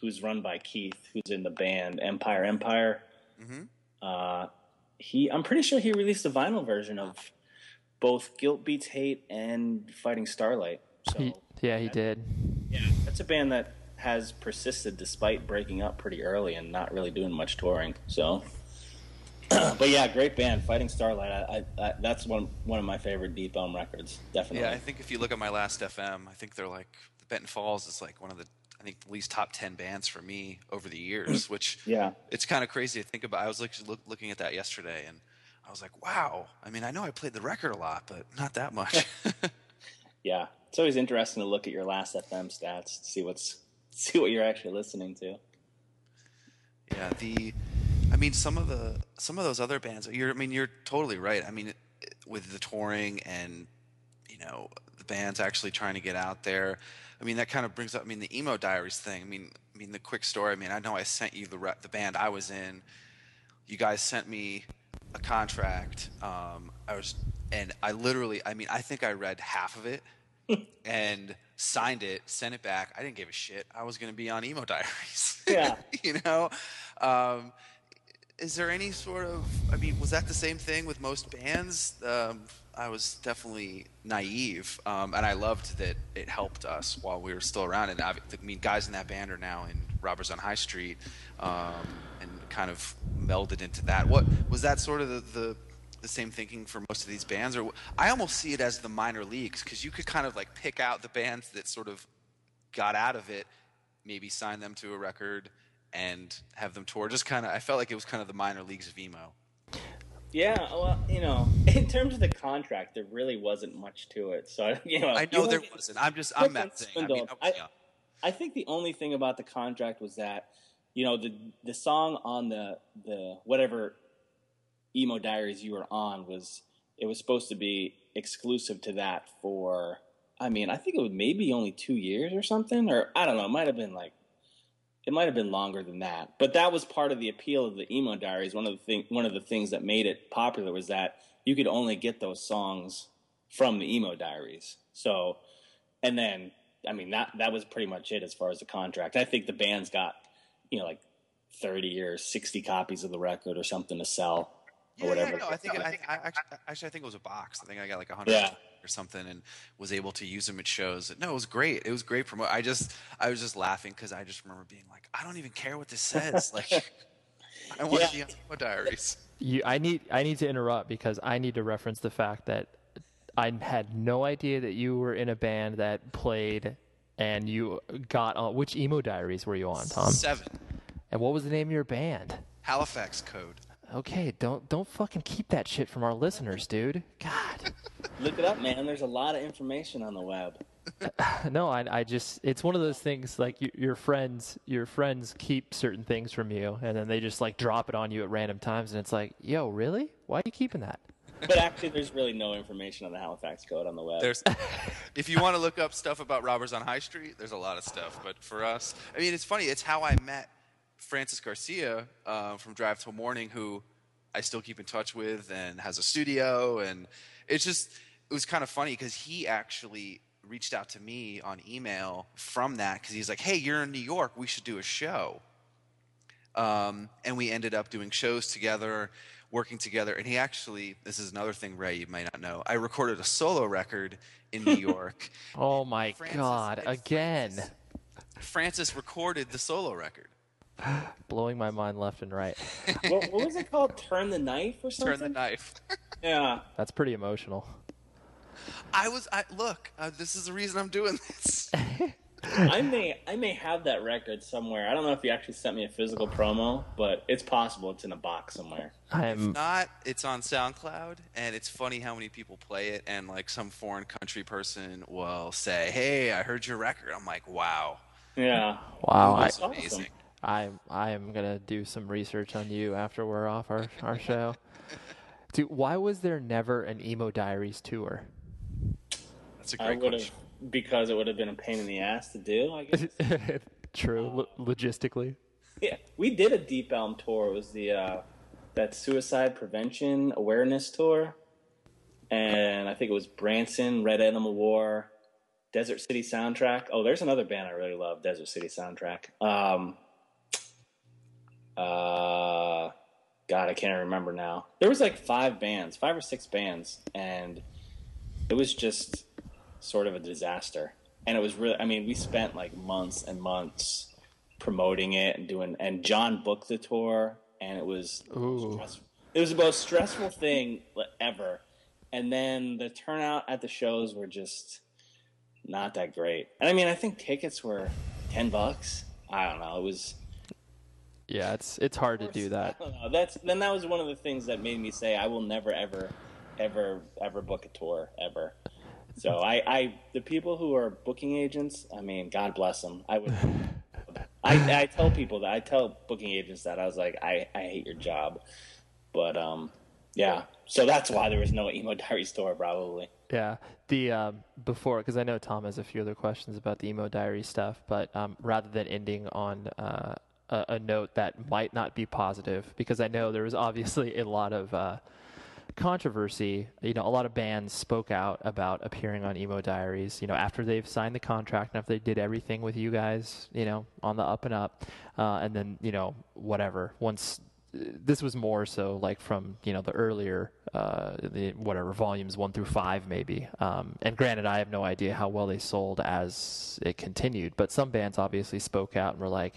Speaker 4: who's run by Keith, who's in the band Empire Empire. Mm-hmm. Uh, he, I'm pretty sure he released a vinyl version of both Guilt Beats Hate and Fighting Starlight. So
Speaker 3: he, yeah, he did.
Speaker 4: Yeah, that's a band that has persisted despite breaking up pretty early and not really doing much touring. So but yeah, great band, Fighting Starlight. I, I, I, that's one one of my favorite Deep Elm records, definitely.
Speaker 2: Yeah, I think if you look at my last FM, I think they're like Benton Falls is like one of the I think the least top ten bands for me over the years. Which
Speaker 4: yeah,
Speaker 2: it's kind of crazy to think about. I was like look, looking at that yesterday, and I was like, wow. I mean, I know I played the record a lot, but not that much.
Speaker 4: yeah, it's always interesting to look at your last FM stats, to see what's see what you're actually listening to.
Speaker 2: Yeah, the I mean, some of the some of those other bands. You're, I mean, you're totally right. I mean, with the touring and you know the band's actually trying to get out there. I mean, that kind of brings up. I mean, the emo diaries thing. I mean, I mean the quick story. I mean, I know I sent you the re- the band I was in. You guys sent me a contract. Um, I was, and I literally. I mean, I think I read half of it and signed it, sent it back. I didn't give a shit. I was going to be on emo diaries.
Speaker 4: Yeah.
Speaker 2: you know. Um, is there any sort of i mean was that the same thing with most bands um, i was definitely naive um, and i loved that it helped us while we were still around and i mean guys in that band are now in robbers on high street um, and kind of melded into that what was that sort of the, the the same thinking for most of these bands or i almost see it as the minor leagues because you could kind of like pick out the bands that sort of got out of it maybe sign them to a record and have them tour. Just kind of, I felt like it was kind of the minor leagues of emo.
Speaker 4: Yeah, well, you know, in terms of the contract, there really wasn't much to it. So, you know,
Speaker 2: I know there wasn't. I'm just, I'm that thing. I, mean, I,
Speaker 4: I, I, think the only thing about the contract was that, you know, the the song on the the whatever emo diaries you were on was it was supposed to be exclusive to that for. I mean, I think it was maybe only two years or something, or I don't know. It might have been like it might have been longer than that, but that was part of the appeal of the emo diaries. One of the thing, one of the things that made it popular was that you could only get those songs from the emo diaries. So, and then I mean that that was pretty much it as far as the contract. I think the band's got you know like thirty or sixty copies of the record or something to sell
Speaker 2: yeah,
Speaker 4: whatever.
Speaker 2: Yeah, no, I think I, I, actually, actually I think it was a box. I think I got like a hundred. Yeah or something and was able to use them at shows. No, it was great. It was great promo. I just I was just laughing because I just remember being like, I don't even care what this says. like, I want yeah. the diaries.
Speaker 3: You, I need I need to interrupt because I need to reference the fact that I had no idea that you were in a band that played and you got on which emo diaries were you on, Tom?
Speaker 2: Seven.
Speaker 3: And what was the name of your band?
Speaker 2: Halifax Code.
Speaker 3: Okay, don't don't fucking keep that shit from our listeners, dude. God.
Speaker 4: Look it up, man. There's a lot of information on the web.
Speaker 3: no, I, I just it's one of those things like you, your friends your friends keep certain things from you and then they just like drop it on you at random times and it's like, yo, really? Why are you keeping that?
Speaker 4: But actually, there's really no information on the Halifax Code on the web.
Speaker 2: There's, if you want to look up stuff about robbers on High Street, there's a lot of stuff. But for us, I mean, it's funny. It's how I met Francis Garcia uh, from Drive Till Morning, who I still keep in touch with and has a studio. And it's just, it was kind of funny because he actually reached out to me on email from that because he's like, hey, you're in New York. We should do a show. Um, and we ended up doing shows together, working together. And he actually, this is another thing, Ray, you might not know. I recorded a solo record in New York.
Speaker 3: oh my Francis, God, again.
Speaker 2: Francis, Francis recorded the solo record.
Speaker 3: blowing my mind left and right.
Speaker 4: what, what, was it called? Turn the knife or something?
Speaker 2: Turn the knife.
Speaker 4: yeah,
Speaker 3: that's pretty emotional.
Speaker 2: I was. I look. Uh, this is the reason I'm doing this.
Speaker 4: I may, I may have that record somewhere. I don't know if you actually sent me a physical promo, but it's possible it's in a box somewhere.
Speaker 3: I'm
Speaker 2: if not, it's on SoundCloud, and it's funny how many people play it, and like some foreign country person will say, "Hey, I heard your record." I'm like, "Wow."
Speaker 4: Yeah.
Speaker 3: Wow.
Speaker 4: That's amazing. Awesome.
Speaker 3: I I am gonna do some research on you after we're off our, our show. Dude, why was there never an emo diaries tour?
Speaker 2: That's a great question.
Speaker 4: Because it would have been a pain in the ass to do. I guess.
Speaker 3: True, lo- logistically.
Speaker 4: Yeah, we did a Deep Elm tour. It was the uh, that suicide prevention awareness tour, and I think it was Brandtson, Red Animal War, Desert City Soundtrack. Oh, there's another band I really love, Desert City Soundtrack. Um, uh, God, I can't remember now. There was like five bands, five or six bands, and it was just sort of a disaster. And it was really, I mean, we spent like months and months promoting it and doing, and John booked the tour, and it was, it was the most stressful thing ever. And then the turnout at the shows were just not that great. And I mean, I think tickets were 10 bucks. I don't know. It was,
Speaker 3: yeah, it's it's hard to do that.
Speaker 4: That's then that was one of the things that made me say I will never ever ever ever book a tour ever. So I, I the people who are booking agents, I mean, God bless them. I would I, I tell people that I tell booking agents that I was like I, I hate your job. But um yeah, so that's why there was no emo diaries tour probably.
Speaker 3: Yeah, the um, before because I know Tom has a few other questions about the emo diary stuff, but um, rather than ending on uh, a, a, note that might not be positive, because I know there was obviously a lot of uh, controversy. You know, a lot of bands spoke out about appearing on emo diaries. You know, after they've signed the contract and after they did everything with you guys, you know, on the up and up, uh, and then you know whatever once this was more so like from you know the earlier uh, the whatever volumes one through five maybe. Um, and granted, I have no idea how well they sold as it continued, but some bands obviously spoke out and were like,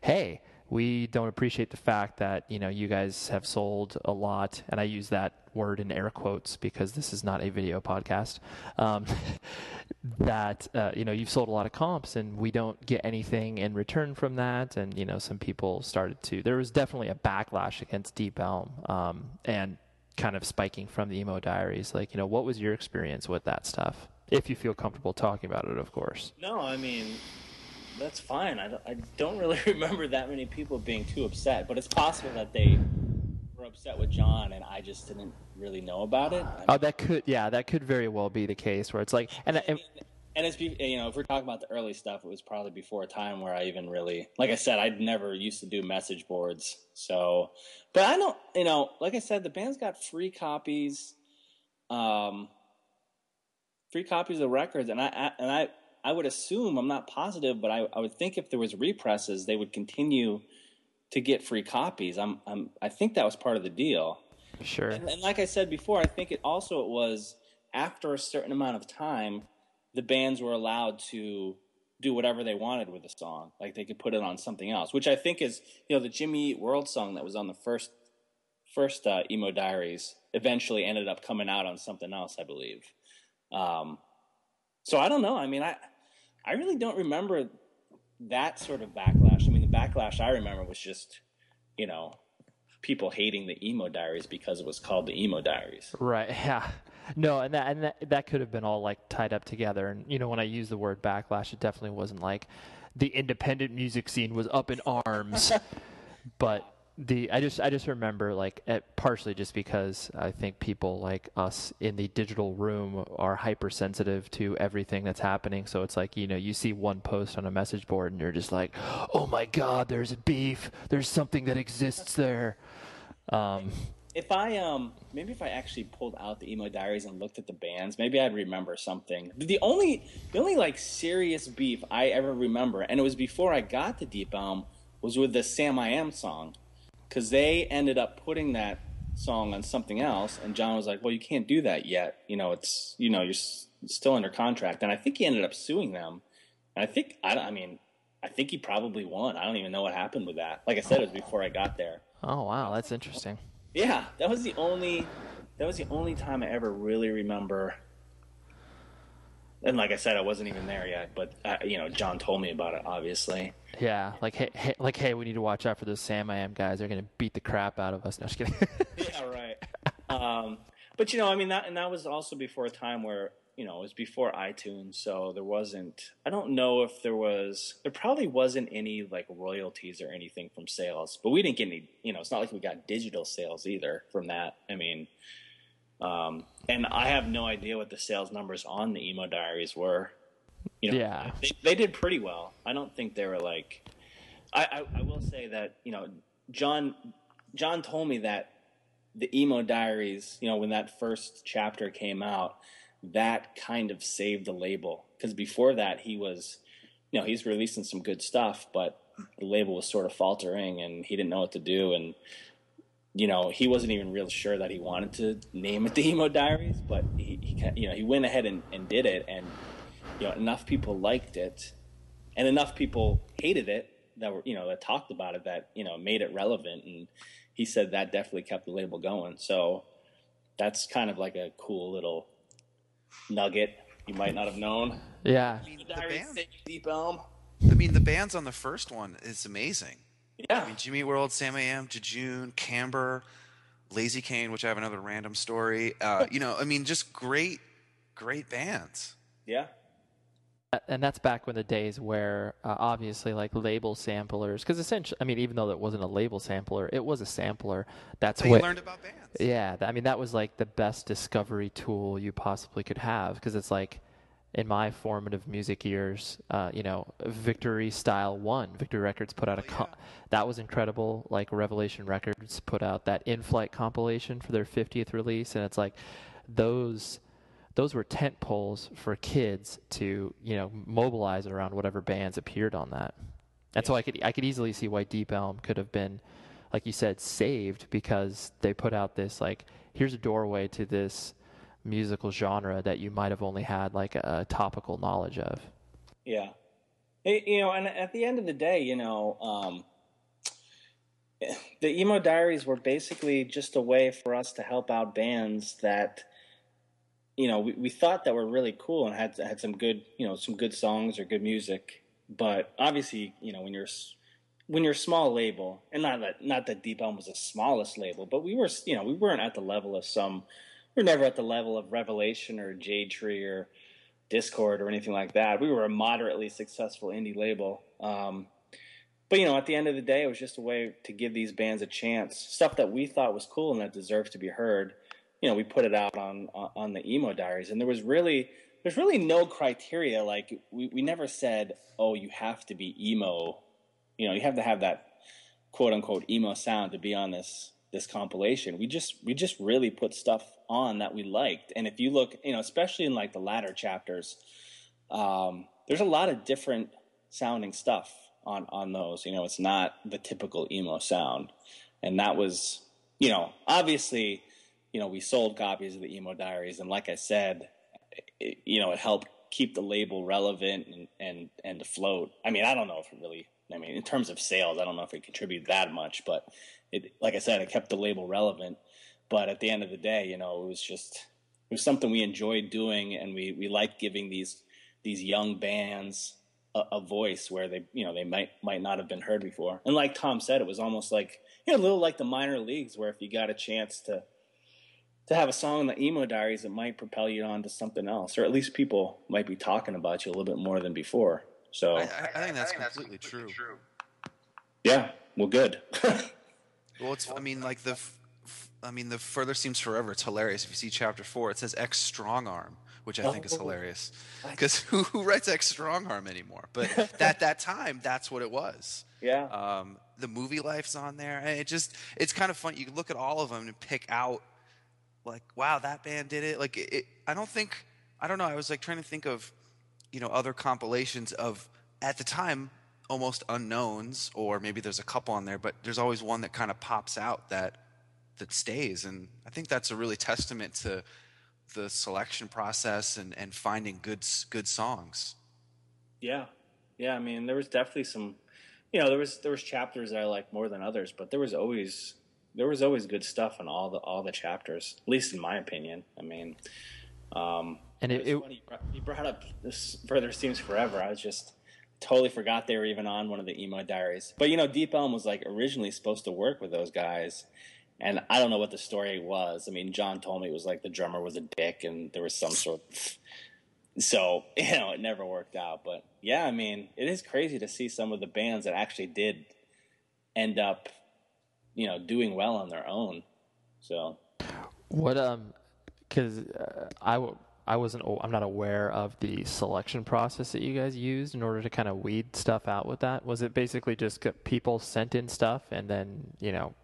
Speaker 3: "Hey." We don't appreciate the fact that you know you guys have sold a lot, and I use that word in air quotes because this is not a video podcast. Um, that uh, you know you've sold a lot of comps and we don't get anything in return from that and you know some people started to there was definitely a backlash against deep elm um, and kind of spiking from the emo diaries like you know what was your experience with that stuff if you feel comfortable talking about it of course
Speaker 4: no i mean that's fine i don't, I don't really remember that many people being too upset but it's possible that they were upset with john and i just didn't really know about it. I mean,
Speaker 3: oh, that could yeah, that could very well be the case where it's like and and,
Speaker 4: and it's you know if we're talking about the early stuff, it was probably before a time where I even really like I said I'd never used to do message boards. So, but I don't you know like I said the band's got free copies, um, free copies of records, and I, I and I I would assume I'm not positive, but I I would think if there was represses, they would continue to get free copies. I'm, I'm I think that was part of the deal.
Speaker 3: Sure.
Speaker 4: And, and, like I said before, I think it also it was after a certain amount of time, the bands were allowed to do whatever they wanted with the song. Like they could put it on something else, which I think is you know the Jimmy Eat World song that was on the first first uh, emo diaries eventually ended up coming out on something else, I believe. Um, so I don't know. I mean, I I really don't remember that sort of backlash. I mean, the backlash I remember was just you know people hating the emo diaries because it was called the emo diaries.
Speaker 3: Right. Yeah. No, and that and that, that could have been all like tied up together. And you know, when I use the word backlash, it definitely wasn't like the independent music scene was up in arms, but the I just I just remember like at, partially just because I think people like us in the digital room are hypersensitive to everything that's happening. So it's like you know you see one post on a message board and you're just like, oh my god, there's beef. There's something that exists there. Um,
Speaker 4: if I um maybe if I actually pulled out the emo diaries and looked at the bands, maybe I'd remember something. The only the only like serious beef I ever remember, and it was before I got the Deep Elm, was with the Sam I Am song, because they ended up putting that song on something else, and John was like, "Well, you can't do that yet. You know, it's you know you're still under contract." And I think he ended up suing them. And I think I, I mean I think he probably won. I don't even know what happened with that. Like I said, it was before I got there.
Speaker 3: Oh wow, that's interesting.
Speaker 4: Yeah, that was the only that was the only time I ever really remember. And like I said, I wasn't even there yet, but uh, you know, John told me about it. Obviously.
Speaker 3: Yeah, like hey, hey, like hey, we need to watch out for those Sam I Am guys. They're gonna beat the crap out of us. No, just kidding.
Speaker 4: yeah, right. Um, but you know, I mean, that and that was also before a time where you know, it was before iTunes, so there wasn't. I don't know if there was. There probably wasn't any like royalties or anything from sales, but we didn't get any. You know, it's not like we got digital sales either from that. I mean, um, and I have no idea what the sales numbers on the emo diaries were. You know,
Speaker 3: yeah,
Speaker 4: they, they did pretty well. I don't think they were like. I, I, I will say that you know John John told me that the emo diaries, you know, when that first chapter came out that kind of saved the label because before that he was you know he's releasing some good stuff but the label was sort of faltering and he didn't know what to do and you know he wasn't even real sure that he wanted to name it the emo diaries but he, he you know he went ahead and, and did it and you know enough people liked it and enough people hated it that were you know that talked about it that you know made it relevant and he said that definitely kept the label going so that's kind of like a cool little nugget you might not have known.
Speaker 3: Yeah.
Speaker 2: I mean,
Speaker 4: The
Speaker 2: the band,
Speaker 4: Deep Elm.
Speaker 2: I mean, the bands on the first one is amazing.
Speaker 4: Yeah.
Speaker 2: I mean, Jimmy World, Sam Am, Jejune, Camber, Lazycain, which I have another random story. Uh, you know, I mean, just great, great bands.
Speaker 4: yeah.
Speaker 3: And that's back when the days where uh, obviously like label samplers because essentially i mean even though it wasn't a label sampler it was a sampler that's
Speaker 2: So
Speaker 3: what
Speaker 2: you learned about bands.
Speaker 3: yeah i mean that was like the best discovery tool you possibly could have because it's like in my formative music years uh, you know victory style one victory records put out a
Speaker 2: Oh, yeah.
Speaker 3: that was incredible like revelation records put out that in-flight compilation for their 50th release and it's like those those were tent poles for kids to you know mobilize around whatever bands appeared on that. And so i could i could easily see why deep elm could have been like you said saved because they put out this like here's a doorway to this musical genre that you might have only had like a, topical knowledge of.
Speaker 4: Yeah. It- you know, and at the end of the day, you know, um, the emo diaries were basically just a way for us to help out bands that, you know, we, we thought that were really cool and had had some good, you know, some good songs or good music. But obviously, you know, when you're when you're a small label, and not that not that Deep Elm was the smallest label, but we were, you know, we weren't at the level of some. We were never at the level of Revelation or Jade Tree or Dischord or anything like that. We were a moderately successful indie label. Um, but you know, at the end of the day, it was just a way to give these bands a chance. Stuff that we thought was cool and that deserves to be heard. You know, we put it out on on, the emo diaries, and there was really there's really no criteria. Like we we never said, oh, you have to be emo. You know, you have to have that quote unquote emo sound to be on this this compilation. We just we just really put stuff on that we liked. And if you look, you know, especially in like the latter chapters, um, there's a lot of different sounding stuff on on those. You know, it's not the typical emo sound, and that was, you know, obviously, you know, we sold copies of the emo diaries, and like I said, it, you know, it helped keep the label relevant and and and afloat. I mean, I don't know if it really. I mean, in terms of sales, I don't know if it contributed that much, but it, like I said, it kept the label relevant. But at the end of the day, you know, it was just it was something we enjoyed doing, and we we liked giving these these young bands a, a voice where they you know they might might not have been heard before. And like Tom said, it was almost like you know a little like the minor leagues, where if you got a chance to to have a song in the emo diaries, it might propel you on to something else, or at least people might be talking about you a little bit more than before. So
Speaker 2: I, I, I think that's completely true. true.
Speaker 4: yeah, well, good.
Speaker 2: Well, it's I mean like the f- f- I mean the further seems forever. It's hilarious. If you see chapter four, it says X Strong Arm, which I think is
Speaker 4: Oh.
Speaker 2: hilarious because who, who writes X Strong Arm anymore? But at that time, that's what it was.
Speaker 4: yeah,
Speaker 2: Um, the Movielife's on there, and it just it's kind of fun. You can look at all of them and pick out like, wow, that band did it. Like, it, it, I don't think I don't know. I was like trying to think of you know other compilations of at the time almost unknowns, or maybe there's a couple on there, but there's always one that kind of pops out that that stays, and I think that's a really testament to the selection process and and finding good good songs.
Speaker 4: Yeah, yeah. I mean, there was definitely some, you know, there was there was chapters that I liked more than others, but there was always there was always good stuff in all the all the chapters, at least in my opinion. I mean, um,
Speaker 3: and it,
Speaker 4: it's
Speaker 3: it
Speaker 4: funny brought- you brought up this further seems forever. I was just totally forgot they were even on one of the emo diaries. But you know, Deep Elm was like originally supposed to work with those guys. And I don't know what the story was. I mean, John told me it was like the drummer was a dick and there was some sort of so you know it never worked out but yeah i mean it is crazy to see some of the bands that actually did end up you know doing well on their own so
Speaker 3: What um, because uh, I w- I wasn't o- I'm not aware of the selection process that you guys used in order to kind of weed stuff out with that. Was it basically just people sent in stuff and then you know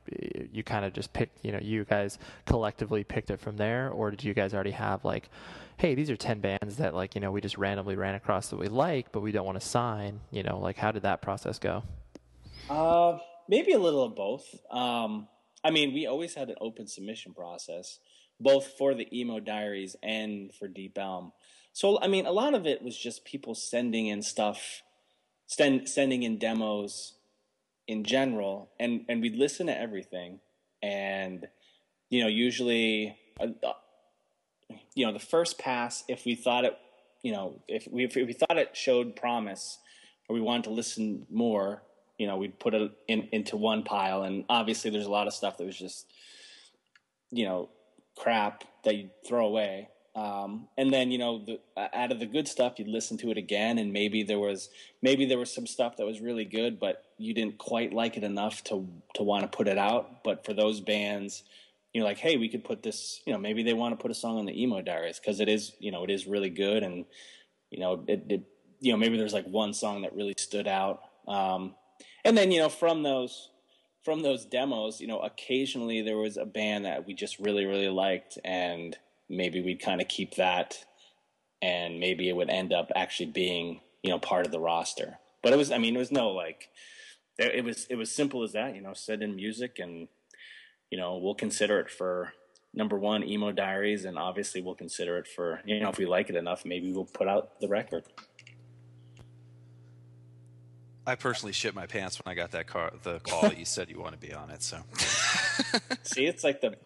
Speaker 3: you kind of just picked you know you guys collectively picked it from there, or did you guys already have like, hey, these are ten bands that like you know we just randomly ran across that we like, but we don't want to sign. You know, like how did that process go?
Speaker 4: uh maybe a little of both. Um i mean we always had an open submission process both for the emo diaries and for deep elm. So i mean a lot of it was just people sending in stuff send, sending in demos in general and and we'd listen to everything. And you know usually uh, uh, you know the first pass if we thought it you know if we if we thought it showed promise or we wanted to listen more you know we'd put it in into one pile and obviously there's a lot of stuff that was just you know crap that you throw away Um, and then you know, the, out of the good stuff, you'd listen to it again, and maybe there was maybe there was some stuff that was really good, but you didn't quite like it enough to to want to put it out. But for those bands, you're like, hey, we could put this. You know, maybe they want to put a song on the emo diaries because it is you know it is really good, and you know it, it you know maybe there's like one song that really stood out. Um, and then you know from those from those demos, you know, occasionally there was a band that we just really really liked and maybe we'd kind of keep that and maybe it would end up actually being you know part of the roster. But it was i mean it was no like it was it was simple as that you know send in music and you know we'll consider it for number one emo diaries and obviously we'll consider it for you know if we like it enough maybe we'll put out the record
Speaker 2: I personally shit my pants when I got that car, the call that you said you want to be on it. So,
Speaker 4: see, it's like the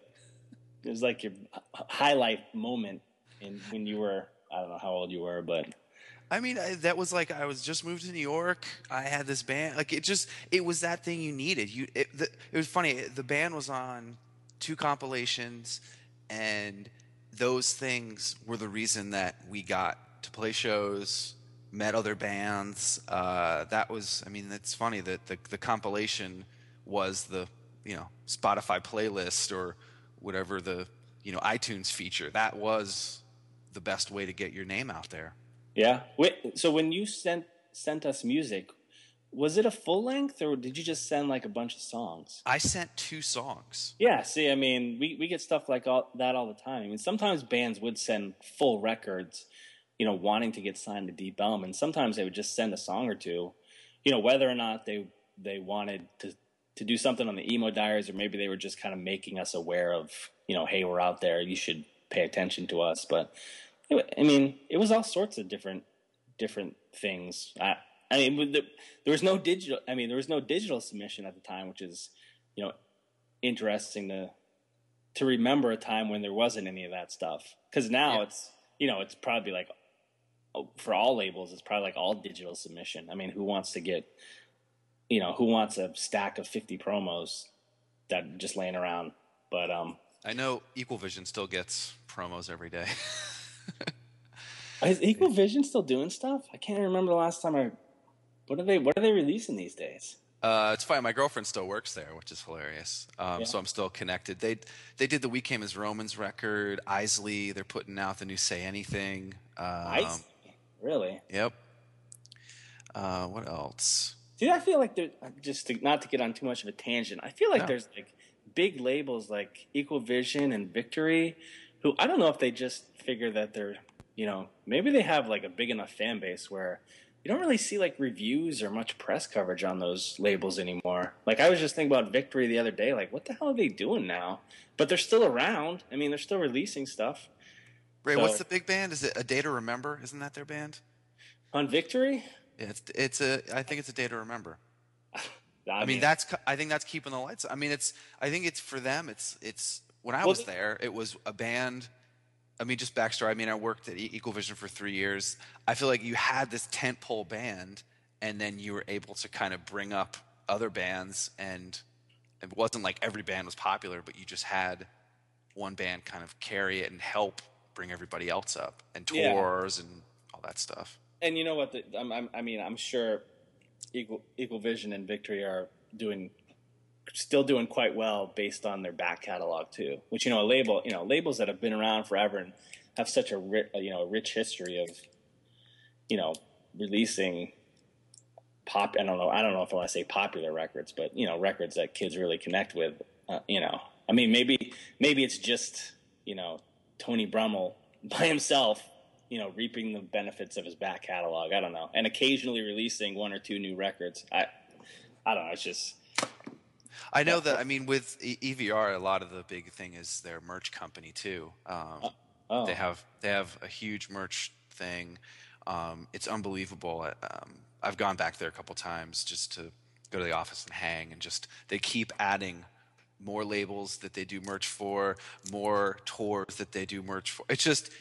Speaker 4: it was like your highlight moment in when you were I don't know how old you were, but
Speaker 2: I mean I, that was like I was just moved to New York. I had this band like it just it was that thing you needed. You it, the, it was funny. The band was on two compilations, and those things were the reason that we got to play shows, met other bands. Uh, that was I mean it's funny that the the compilation was the you know Spotify playlist or whatever the you know iTunes feature. That was the best way to get your name out there.
Speaker 4: Yeah. So when you sent sent us music, was it a full length or did you just send like a bunch of songs?
Speaker 2: I sent two songs.
Speaker 4: Yeah. See, I mean, we we get stuff like all, that all the time. I mean, sometimes bands would send full records, you know, wanting to get signed to Deep Elm, and sometimes they would just send a song or two, you know, whether or not they they wanted to to do something on the emo diaries or maybe they were just kind of making us aware of you know hey we're out there you should pay attention to us. But i mean it was all sorts of different different things. I i mean there was no digital i mean there was no digital submission at the time which is you know interesting to to remember a time when there wasn't any of that stuff. Because now yeah. it's you know it's probably like for all labels it's probably like all digital submission i mean who wants to get you know, who wants a stack of 50 promos that just laying around? But um,
Speaker 2: I know Equal Vision still gets promos every day.
Speaker 4: Is Equal Vision still doing stuff? I can't remember the last time I. What are they? What are they releasing these days?
Speaker 2: Uh, it's fine. My girlfriend still works there, which is hilarious. Um, yeah. So I'm still connected. They they did the We Came as Romans record. Eisley, they're putting out the new Say Anything. Um, Eisley?
Speaker 4: Really?
Speaker 2: Yep. Uh, what else?
Speaker 4: See, I feel like there. Just to, not to get on too much of a tangent, I feel like there's like big labels like Equal Vision and Victory, who I don't know if they just figure that they're, you know, maybe they have like a big enough fan base where you don't really see like reviews or much press coverage on those labels anymore. Like I was just thinking about Victory the other day, like what the hell are they doing now? But they're still around. I mean, they're still releasing stuff.
Speaker 2: Ray, so, what's the big band? Is it A Day to Remember? Isn't that their band?
Speaker 4: On Victory?
Speaker 2: Yeah, It's it's a I think it's a day to remember. I, mean, that's I think that's keeping the lights. I mean, it's I think it's for them. It's it's when I well, was there, it was a band. I mean, just backstory. I mean, I worked at Equal Vision for three years. I feel like you had this tentpole band, and then you were able to kind of bring up other bands, and it wasn't like every band was popular, but you just had one band kind of carry it and help bring everybody else up, and tours yeah. and all that stuff
Speaker 4: and you know what? The, I'm, I'm, i mean, I'm sure Equal Equal Vision and Victory are doing still doing quite well based on their back catalog too. Which you know, a label, you know, labels that have been around forever and have such a rich, you know, rich history of, you know, releasing pop. I don't know. I don't know if I want to say popular records, but you know, records that kids really connect with. Uh, you know, I mean, maybe maybe it's just you know Tony Brummel by himself you know, reaping the benefits of his back catalog. I don't know, and occasionally releasing one or two new records. I, I don't know. It's just.
Speaker 2: I know that. I mean, with EVR, a lot of the big thing is their merch company too. Um, uh, oh. They have they have a huge merch thing. Um, it's unbelievable. Um, I've gone back there a couple times just to go to the office and hang, and just they keep adding more labels that they do merch for, more tours that they do merch for. It's just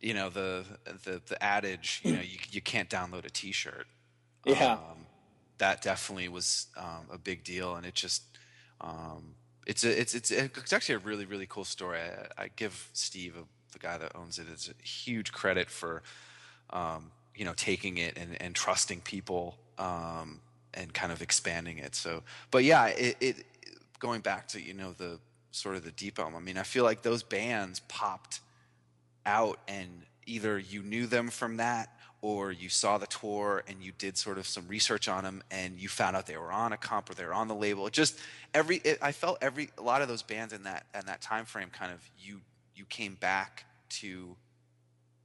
Speaker 2: you know the the the adage you know you you can't download a T-shirt.
Speaker 4: Yeah, um,
Speaker 2: that definitely was um, a big deal, and it just um, it's a it's it's it's actually a really really cool story. I, I give Steve the guy that owns it, is a huge credit for um, you know taking it and, and trusting people um, and kind of expanding it. So, but yeah, it, it going back to you know the sort of the Deep Elm. I mean, I feel like those bands popped out, and either you knew them from that, or you saw the tour and you did sort of some research on them, and you found out they were on a comp or they were on the label. It just every it, I felt every a lot of those bands in that in that time frame kind of you you came back to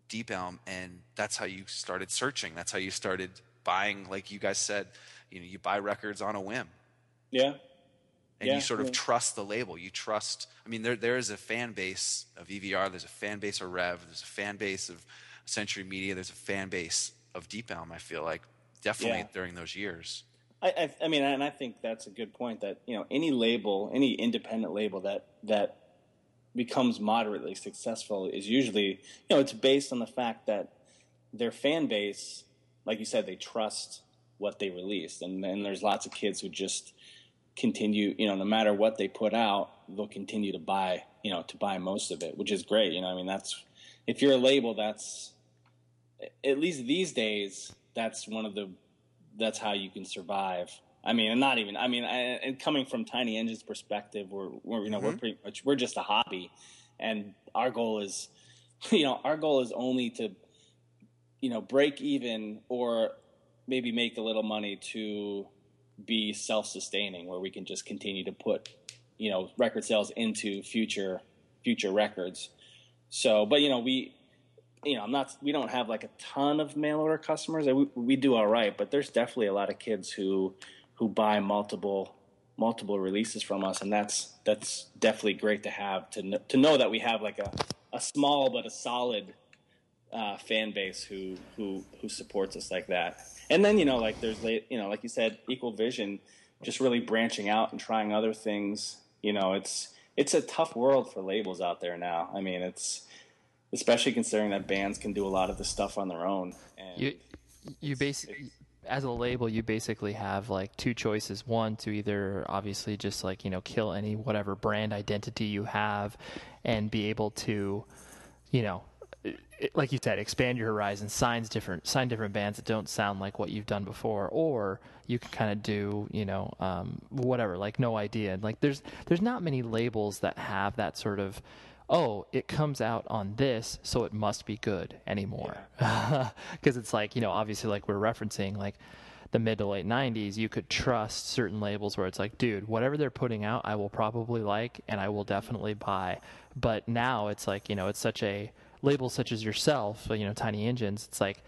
Speaker 2: Deep Elm, and that's how you started searching. That's how you started buying, like you guys said, you know, you buy records on a whim.
Speaker 4: Yeah,
Speaker 2: and
Speaker 4: Yeah,
Speaker 2: you sort of
Speaker 4: yeah.
Speaker 2: trust the label. You trust. I mean, there there is a fan base of EVR. There's a fan base of Rev. There's a fan base of Century Media. There's a fan base of Deep Elm. I feel like definitely
Speaker 4: Yeah.
Speaker 2: during those years.
Speaker 4: I, I, I mean, and I think that's a good point. That you know, any label, any independent label that that becomes moderately successful is usually, you know, it's based on the fact that their fan base, like you said, they trust what they released, and then there's lots of kids who just continue, you know, no matter what they put out, they'll continue to buy, you know, to buy most of it, which is great. You know, I mean, that's if you're a label, that's at least these days, that's one of the that's how you can survive. I mean, and not even. I mean, I, and coming from Tiny Engine's perspective, we're, we're you know we're mm-hmm. pretty much we're just a hobby, and our goal is, you know, our goal is only to, you know, break even or maybe make a little money to be self-sustaining, where we can just continue to put, you know, record sales into future future records. So, but you know, we you know, I'm not. We don't have like a ton of mail order customers. We, we do all right, but there's definitely a lot of kids who who buy multiple multiple releases from us, and that's that's definitely great to have to kn- to know that we have like a a small but a solid uh, fan base who who who supports us like that. And then you know, like there's you know, like you said, Equal Vision, just really branching out and trying other things. You know, it's it's a tough world for labels out there now. I mean, it's especially considering that bands can do a lot of the stuff on their own.
Speaker 3: You you basically as a label you basically have like two choices. One to either obviously just like, you know, kill any whatever brand identity you have and be able to, you know, like you said, expand your horizons, signs different, sign different bands that don't sound like what you've done before, or you can kind of do, you know, um, whatever, like no idea. Like there's there's not many labels that have that sort of, oh, it comes out on this, so it must be good anymore, because it's like you know, obviously, like we're referencing, like the mid to late 90s, you could trust certain labels where it's like, dude, whatever they're putting out, I will probably like and I will definitely buy. But now it's like, you know, it's such a label such as yourself, uh, you know, Tiny Engines, it's like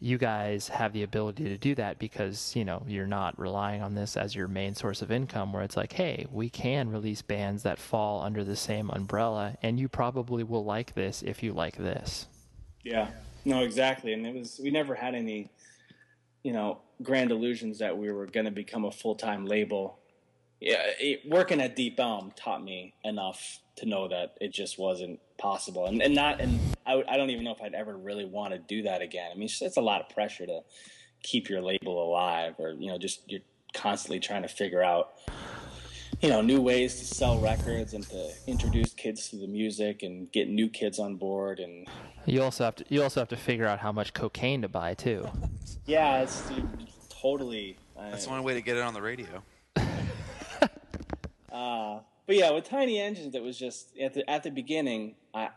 Speaker 3: you guys have the ability to do that because, you know, you're not relying on this as your main source of income where it's like, hey, we can release bands that fall under the same umbrella and you probably will like this if you like this.
Speaker 4: Yeah, no, exactly. And it was we never had any, you know, grand illusions that we were going to become a full time label. Yeah, it, working at Deep Elm taught me enough to know that it just wasn't possible, and and not and I, I don't even know if I'd ever really want to do that again. I mean, it's, it's a lot of pressure to keep your label alive, or you know, just you're constantly trying to figure out you know new ways to sell records and to introduce kids to the music and get new kids on board and
Speaker 3: You also have to you also have to figure out how much cocaine to buy too.
Speaker 4: Yeah, it's totally. That's
Speaker 2: That's one way to get it on the radio.
Speaker 4: uh, but yeah, with Tiny Engines, it was just at the at the beginning. I,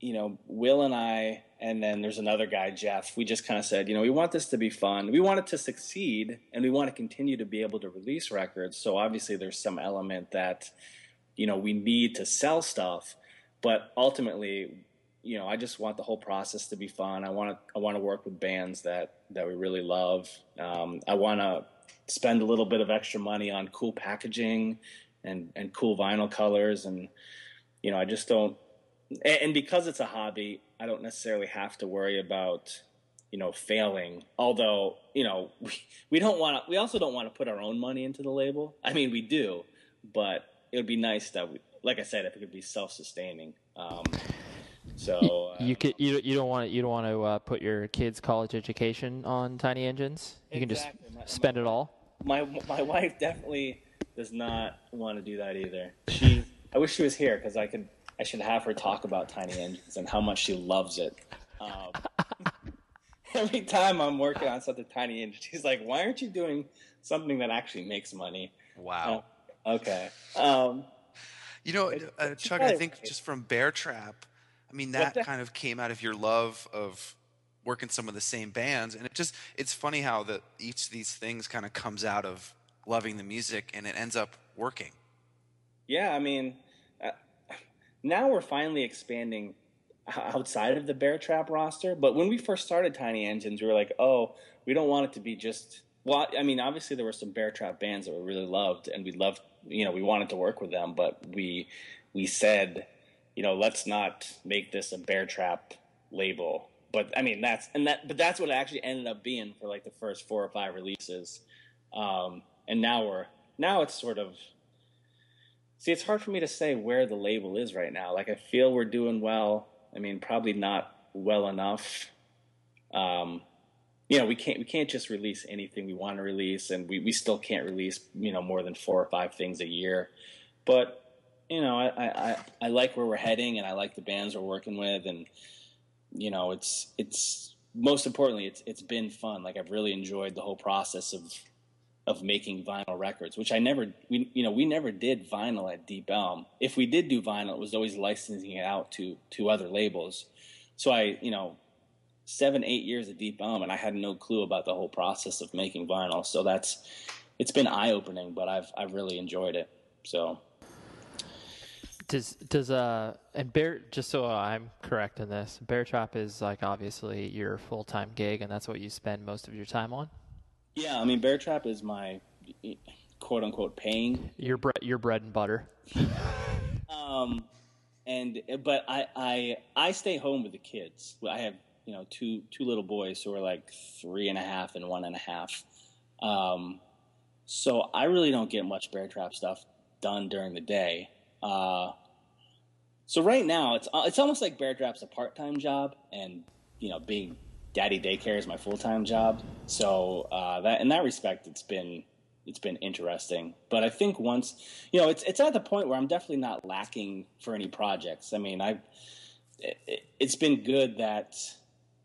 Speaker 4: you know, Will and I, and then there's another guy, Jeff. We just kind of said, you know, we want this to be fun. We want it to succeed, and we want to continue to be able to release records. So obviously, there's some element that, you know, we need to sell stuff, but ultimately, you know, I just want the whole process to be fun. I want to I want to work with bands that that we really love. Um, I want to spend a little bit of extra money on cool packaging and and cool vinyl colors, and you know, I just don't. And, because it's a hobby, I don't necessarily have to worry about you know failing. Although you know, we, we don't want to. We also don't want to put our own money into the label. I mean, we do, but it would be nice that we, like I said, if it could be self-sustaining. Um, so uh,
Speaker 3: you could you, you don't want to you don't want to uh, put your kids' college education on Tiny Engines. You
Speaker 4: Exactly.
Speaker 3: can
Speaker 4: My-
Speaker 3: just spend it all.
Speaker 4: my my wife definitely does not want to do that either. She, I wish she was here because I could I should have her talk about Tiny Engines and how much she loves it. Um, every time I'm working on something Tiny Engines, she's like, "Why aren't you doing something that actually makes money?"
Speaker 2: Wow.
Speaker 4: Uh, okay. Um,
Speaker 2: You know, uh, Chuck. I think just from Bear Trap, I mean, that kind of came out of your love of working some of the same bands. And it just, it's funny how that each of these things kind of comes out of loving the music and it ends up working.
Speaker 4: Yeah, I mean, uh, now we're finally expanding outside of the Bear Trap roster. But when we first started Tiny Engines, we were like, oh, we don't want it to be just. Well, I mean, obviously there were some Bear Trap bands that we really loved, and we loved, you know, we wanted to work with them. But we we said, you know, let's not make this a Bear Trap label. But I mean, that's and that, but that's what it actually ended up being for like the first four or five releases. Um, and now we're now it's sort of See, it's hard for me to say where the label is right now. Like, I feel we're doing well. I mean, probably not well enough. Um, you know, we can't we can't just release anything we want to release, and we, we still can't release you know more than four or five things a year. But you know, I, I, I, like where we're heading, and I like the bands we're working with, and you know, it's it's most importantly, it's it's been fun. Like I've really enjoyed the whole process of of making vinyl records, which I never, we, you know, we never did vinyl at Deep Elm. If we did do vinyl, it was always licensing it out to to other labels. So I, you know, seven, eight years at Deep Elm, and I had no clue about the whole process of making vinyl. So that's, it's been eye opening, but I've I've really enjoyed it. So
Speaker 3: Does does uh and bear just so I'm correct in this, Bear Trap is like obviously your full time gig, and that's what you spend most of your time on.
Speaker 4: Yeah, I mean, Bear Trap is my quote unquote paying
Speaker 3: Your bread, your bread and butter.
Speaker 4: Um, and but I I I stay home with the kids. I have you know two two little boys who are like three and a half and one and a half. Um, so I really don't get much bear trap stuff done during the day. Uh, so right now it's it's almost like bear trap's a part time job, and you know being daddy daycare is my full time job. So uh, that in that respect, it's been it's been interesting. But I think once you know, it's it's at the point where I'm definitely not lacking for any projects. I mean, I it, it's been good that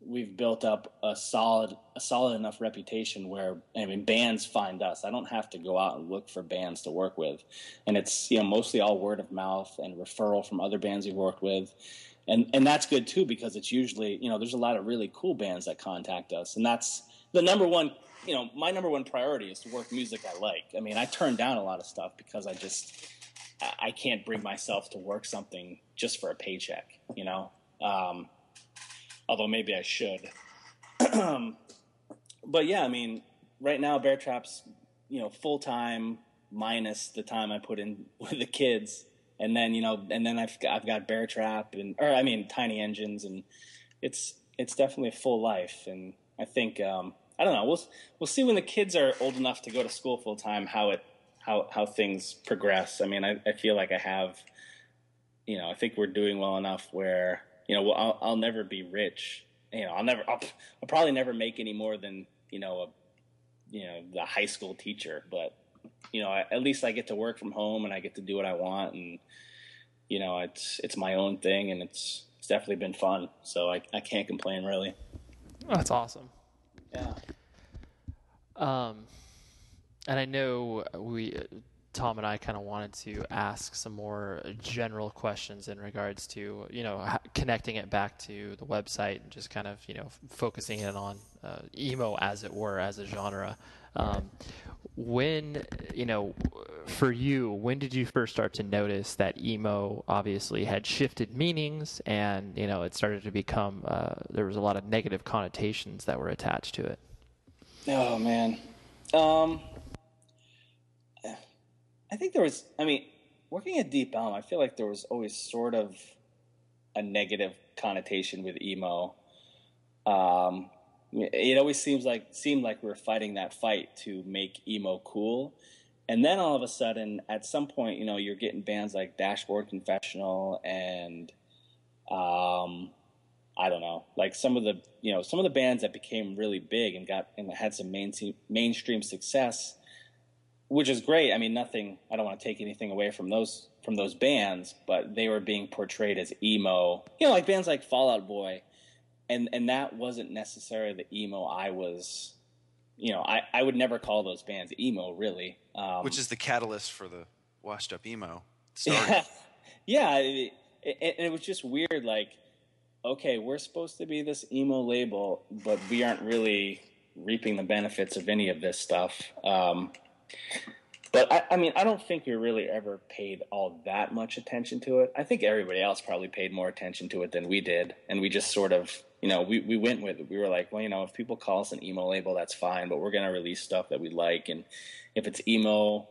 Speaker 4: we've built up a solid a solid enough reputation where I mean bands find us. I don't have to go out and look for bands to work with, and it's you know mostly all word of mouth and referral from other bands we've worked with. And, and that's good too because it's usually you know there's a lot of really cool bands that contact us and that's the number one you know my number one priority is to work music I like. I mean I turn down a lot of stuff because I just I- can't bring myself to work something just for a paycheck, you know. Um, although maybe I should. but yeah, I mean, right now Bear Trap's you know full time minus the time I put in with the kids, and then you know, and then I've I've got Bear Trap and or I mean Tiny Engines, and it's it's definitely a full life, and I think um, I don't know. We'll we'll see when the kids are old enough to go to school full time how it how how things progress. I mean, I, I feel like I have, you know, I think we're doing well enough where you know I'll, I'll never be rich. You know, I'll never I'll, I'll probably never make any more than you know a you know the high school teacher, but you know at least I get to work from home and I get to do what I want and you know it's it's my own thing and it's it's definitely been fun. So I I can't complain really.
Speaker 3: That's awesome.
Speaker 4: Yeah.
Speaker 3: Um, and I know we, Tom and I, kind of wanted to ask some more general questions in regards to you know connecting it back to the website and just kind of you know f- focusing in on uh, emo as it were as a genre. Um, when you know, for you, when did you first start to notice that emo obviously had shifted meanings and you know it started to become uh, there was a lot of negative connotations that were attached to it?
Speaker 4: Oh man. Um I think there was I mean, working at Deep Elm, I feel like there was always sort of a negative connotation with emo. Um it always seems like seemed like we were fighting that fight to make emo cool. And then all of a sudden, at some point, you know, you're getting bands like Dashboard Confessional and um, I don't know, like some of the you know some of the bands that became really big and got and had some main, mainstream success, which is great. I mean, nothing. I don't want to take anything away from those from those bands, but they were being portrayed as emo. You know, like bands like Fall Out Boy, and and that wasn't necessarily the emo I was. You know, I, I would never call those bands emo, really. Um,
Speaker 2: Which is the catalyst for the washed up emo story.
Speaker 4: yeah, yeah. It, it, it was just weird. Like, okay, we're supposed to be this emo label, but we aren't really reaping the benefits of any of this stuff. Um, but I, I, mean, I don't think we really ever paid all that much attention to it. I think everybody else probably paid more attention to it than we did, and we just sort of, you know, we, we went with it. We were like, well, you know, if people call us an emo label, that's fine, but we're going to release stuff that we like, and if it's emo,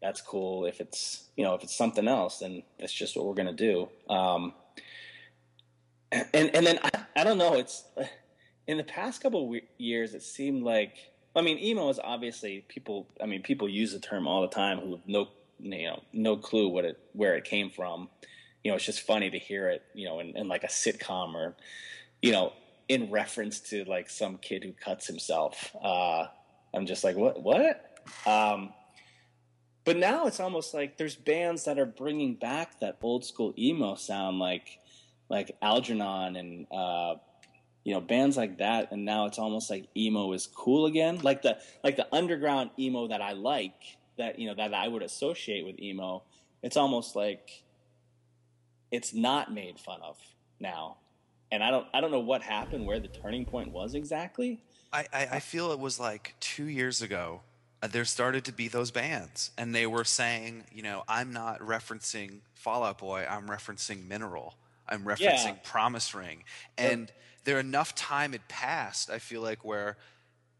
Speaker 4: that's cool. If it's, you know, if it's something else, then that's just what we're going to do. Um, and and then I, I don't know. It's in the past couple of years, it seemed like I mean, emo is obviously people. I mean, people use the term all the time who have no, you know, no clue what it where it came from. You know, it's just funny to hear it. You know, in, in like a sitcom or, you know, in reference to like some kid who cuts himself. Uh, I'm just like, what? What? Um, but now it's almost like there's bands that are bringing back that old school emo sound, like like Algernon and uh, you know bands like that and now it's almost like emo is cool again like the like the underground emo that i like that you know that i would associate with emo it's almost like it's not made fun of now and i don't i don't know what happened where the turning point was exactly
Speaker 2: i i, I feel it was like two years ago uh, there started to be those bands and they were saying you know i'm not referencing Fallout Boy i'm referencing mineral i'm referencing yeah. promise ring and there enough time had passed. I feel like where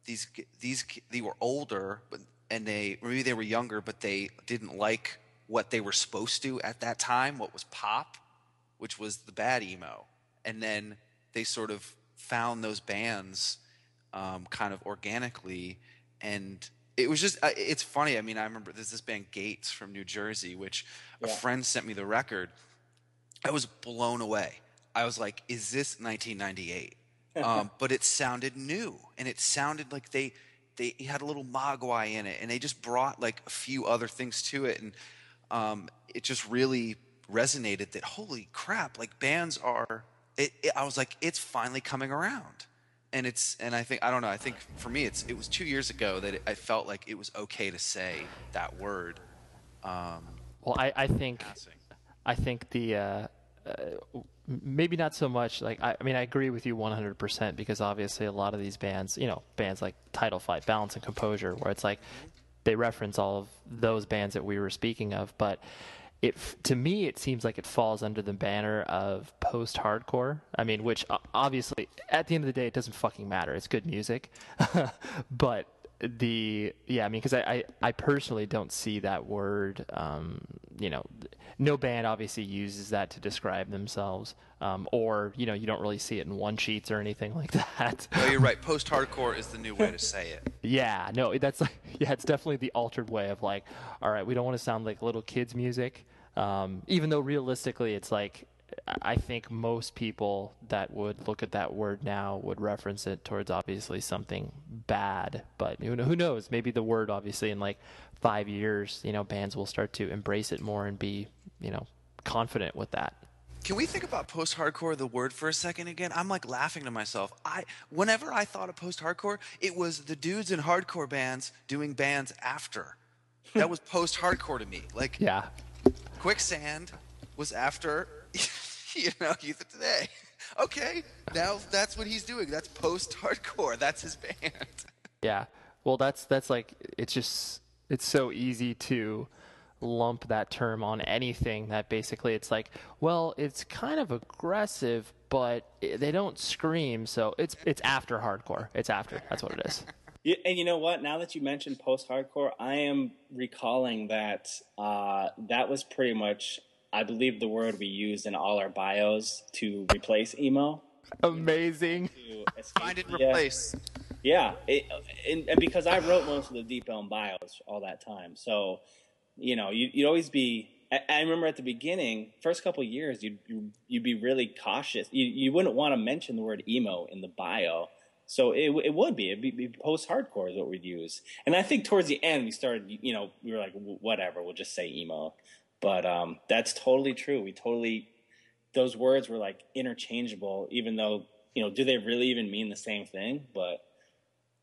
Speaker 2: these these they were older, but and they maybe they were younger, but they didn't like what they were supposed to at that time. What was pop, which was the bad emo, and then they sort of found those bands um, kind of organically, and it was just uh, it's funny. I mean, I remember there's this band Gates from New Jersey, which yeah. a friend sent me the record. I was blown away. I was like, is this 1998? um, but it sounded new, and it sounded like they they had a little mogwai in it, and they just brought like a few other things to it, and um, it just really resonated. That holy crap, like bands are. It, it, I was like, it's finally coming around, and it's and I think I don't know. I think for me, it's it was two years ago that it, I felt like it was okay to say that word. Um,
Speaker 3: well, I, I think passing. I think the. Uh, uh, maybe not so much like I, I, mean I agree with you 100% because obviously a lot of these bands you know bands like Title Fight Balance and Composure where it's like they reference all of those bands that we were speaking of but it to me it seems like it falls under the banner of post hardcore I mean which obviously at the end of the day it doesn't fucking matter. It's good music. But the yeah i mean because I, I, I personally don't see that word um, you know no band obviously uses that to describe themselves um, or you know you don't really see it in one sheets or anything like that.
Speaker 2: No you're right. Post hardcore is the new way to say it.
Speaker 3: Yeah no that's like yeah it's definitely the altered way of like all right we don't want to sound like little kids music um, even though realistically it's like I think most people that would look at that word now would reference it towards obviously something bad. But who knows? Maybe the word, obviously, in like five years, you know, bands will start to embrace it more and be, you know, confident with that.
Speaker 2: Can we think about post-hardcore, the word, for a second again? I'm like laughing to myself. I, whenever I thought of post-hardcore, it was the dudes in hardcore bands doing bands after. That was post-hardcore to me. Like,
Speaker 3: yeah,
Speaker 2: Quicksand was after you know, Youth of Today. Okay, now that's what he's doing. That's post-hardcore. That's his band.
Speaker 3: Yeah. Well, that's that's like it's just it's so easy to lump that term on anything that basically it's like, well, it's kind of aggressive, but they don't scream, so it's it's after hardcore. It's after. That's what it is.
Speaker 4: And you know what? Now that you mentioned post-hardcore, I am recalling that uh, that was pretty much I believe the word we used in all our bios to replace emo.
Speaker 3: Amazing.
Speaker 2: Find and uh, replace.
Speaker 4: Yeah, it, and, and, because I wrote most of the Deep Elm bios all that time, so you know, you, would always be. I, I, remember at the beginning, first couple years, you'd you'd be really cautious. You you wouldn't want to mention the word emo in the bio. So it, it would be it'd be, be post hardcore is what we'd use, and I think towards the end we started, you know, we were like, whatever, we'll just say emo. But um, that's totally true. We totally those words were like interchangeable, even though you know, do they really even mean the same thing? But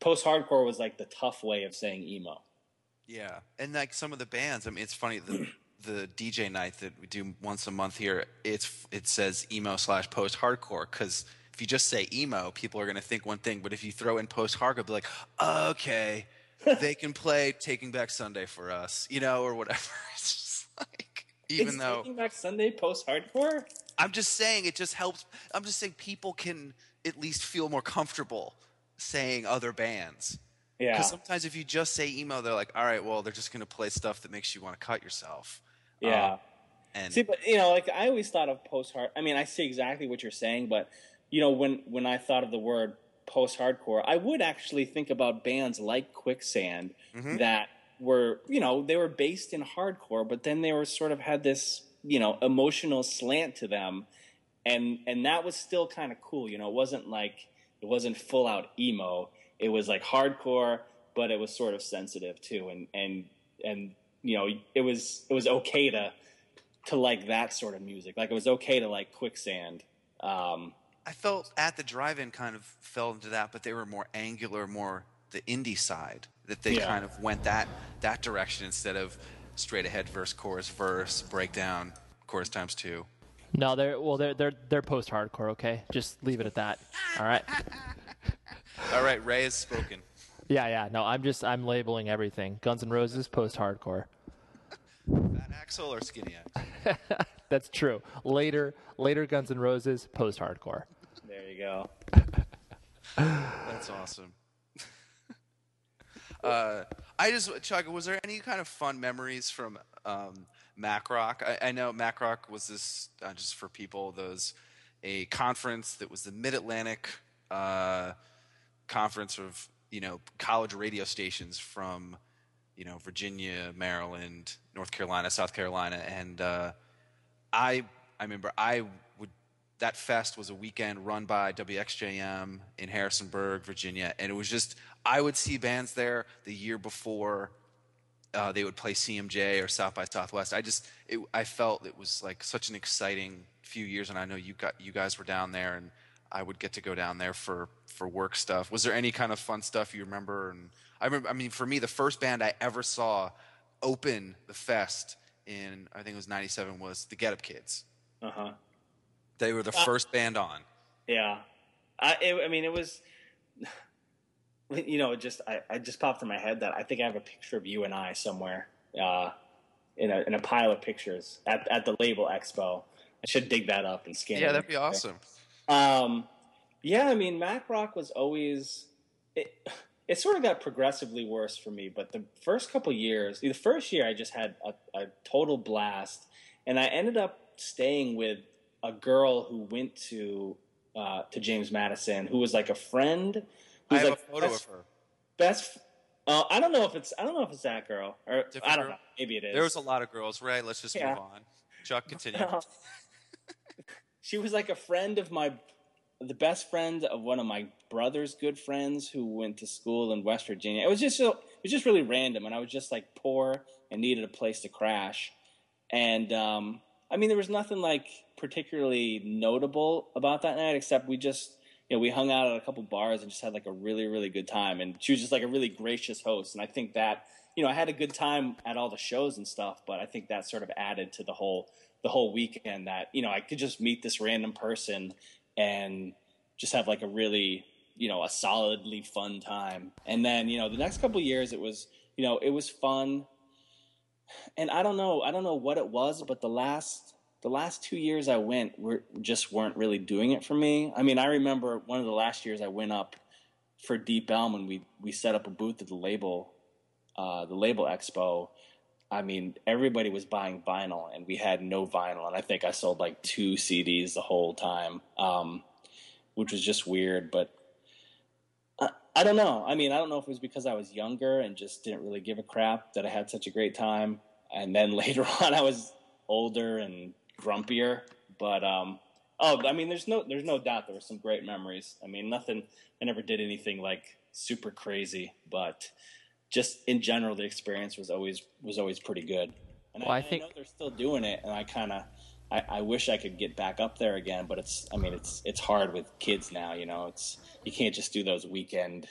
Speaker 4: post hardcore was like the tough way of saying emo.
Speaker 2: Yeah, and like some of the bands, I mean, it's funny the the DJ night that we do once a month here. It's it says emo slash post hardcore because if you just say emo, people are going to think one thing, but if you throw in post hardcore, be like, okay, they can play Taking Back Sunday for us, you know, or whatever. It's just like even
Speaker 4: Is
Speaker 2: though
Speaker 4: Taking Back Sunday post hardcore.
Speaker 2: I'm just saying it just helps. I'm just saying people can at least feel more comfortable saying other bands.
Speaker 4: Yeah,
Speaker 2: Because sometimes if you just say emo, they're like, all right, well, they're just going to play stuff that makes you want to cut yourself.
Speaker 4: yeah.
Speaker 2: Um, and
Speaker 4: See, but you know, like I always thought of post hard. I mean, I see exactly what you're saying, but you know, when when I thought of the word post hardcore, I would actually think about bands like Quicksand
Speaker 2: Mhm.
Speaker 4: that were, you know, they were based in hardcore, but then they were sort of had this, you know, emotional slant to them, and and that was still kind of cool. You know, it wasn't like it wasn't full out emo. It was like hardcore, but it was sort of sensitive too, and and and you know, it was it was okay to to like that sort of music. Like it was okay to like Quicksand. Um,
Speaker 2: I felt at the drive-in kind of fell into that, but they were more angular, more the indie side. That they
Speaker 4: Yeah.
Speaker 2: kind of went that that direction instead of straight ahead verse, chorus, verse, breakdown, chorus times two.
Speaker 3: No, they're well, they're they're they're post hardcore. Okay, just leave it at that. All right.
Speaker 2: All right, Ray has spoken.
Speaker 3: Yeah, yeah. No, I'm just I'm labeling everything. Guns N' Roses post hardcore.
Speaker 2: Fat Axl or Skinny Axl?
Speaker 3: That's true. Later, later Guns N' Roses post hardcore.
Speaker 4: there you go.
Speaker 2: That's awesome. Uh, I just, Chuck, was there any kind of fun memories from um, Mac Rock? I, I know Mac Rock was this, uh, just for people, those a conference that was the Mid Atlantic uh, conference of you know college radio stations from you know Virginia, Maryland, North Carolina, South Carolina, and uh, I I remember I would that fest was a weekend run by WXJM in Harrisonburg, Virginia, and it was just I would see bands there the year before uh, they would play CMJ or South by Southwest. I just it, I felt it was like such an exciting few years, and I know you got you guys were down there, and I would get to go down there for for work stuff. Was there any kind of fun stuff you remember? And I remember, I mean, for me, the first band I ever saw open the fest in I think it was '97 was the Get Up Kids.
Speaker 4: Uh huh.
Speaker 2: They were the
Speaker 4: Uh,
Speaker 2: first band on.
Speaker 4: Yeah. I it, I mean, it was. You know, it just I, I just popped in my head that I think I have a picture of you and I somewhere uh, in a in a pile of pictures at at the label expo. I should dig that up and scan. It.
Speaker 2: Yeah, that'd be awesome.
Speaker 4: Um, yeah, I mean, Mac Rock was always it. It sort of got progressively worse for me, but the first couple years, the first year, I just had a, a total blast, and I ended up staying with a girl who went to uh, to James Madison, who was like a friend.
Speaker 2: I have
Speaker 4: like
Speaker 2: a photo
Speaker 4: best,
Speaker 2: of her.
Speaker 4: Best. Uh, I don't know if it's I don't know if it's that girl or
Speaker 2: Different
Speaker 4: I don't
Speaker 2: girl?
Speaker 4: know. Maybe it is.
Speaker 2: There was a lot of girls, right? Let's just
Speaker 4: Yeah.
Speaker 2: move on. Chuck, continue.
Speaker 4: she was like a friend of my the best friend of one of my brother's good friends who went to school in West Virginia. It was just so it was just really random and I was just like poor and needed a place to crash. And um I mean there was nothing like particularly notable about that night except we just you know, we hung out at a couple bars and just had like a really, really good time. And she was just like a really gracious host. And I think that, you know, I had a good time at all the shows and stuff, but I think that sort of added to the whole the whole weekend that, you know, I could just meet this random person and just have like a really, you know, a solidly fun time. And then, you know, the next couple years it was, you know, it was fun. And I don't know, I don't know what it was, but the last the last two years I went were just weren't really doing it for me. I mean, I remember one of the last years I went up for Deep Elm when we we set up a booth at the label, uh, the label expo. I mean, everybody was buying vinyl, and we had no vinyl, and I think I sold like two CDs the whole time, um, which was just weird. But I, I don't know. I mean, I don't know if it was because I was younger and just didn't really give a crap that I had such a great time, and then later on I was older and grumpier. But um, oh, I mean, there's no there's no doubt there were some great memories. I mean, nothing. I never did anything like super crazy, but just in general, the experience was always was always pretty good. And
Speaker 3: Well, I
Speaker 4: I,
Speaker 3: think-
Speaker 4: I know they're still doing it, and I kind of, I, I wish I could get back up there again, but it's, I mean, it's it's hard with kids now. You know, it's you can't just do those weekend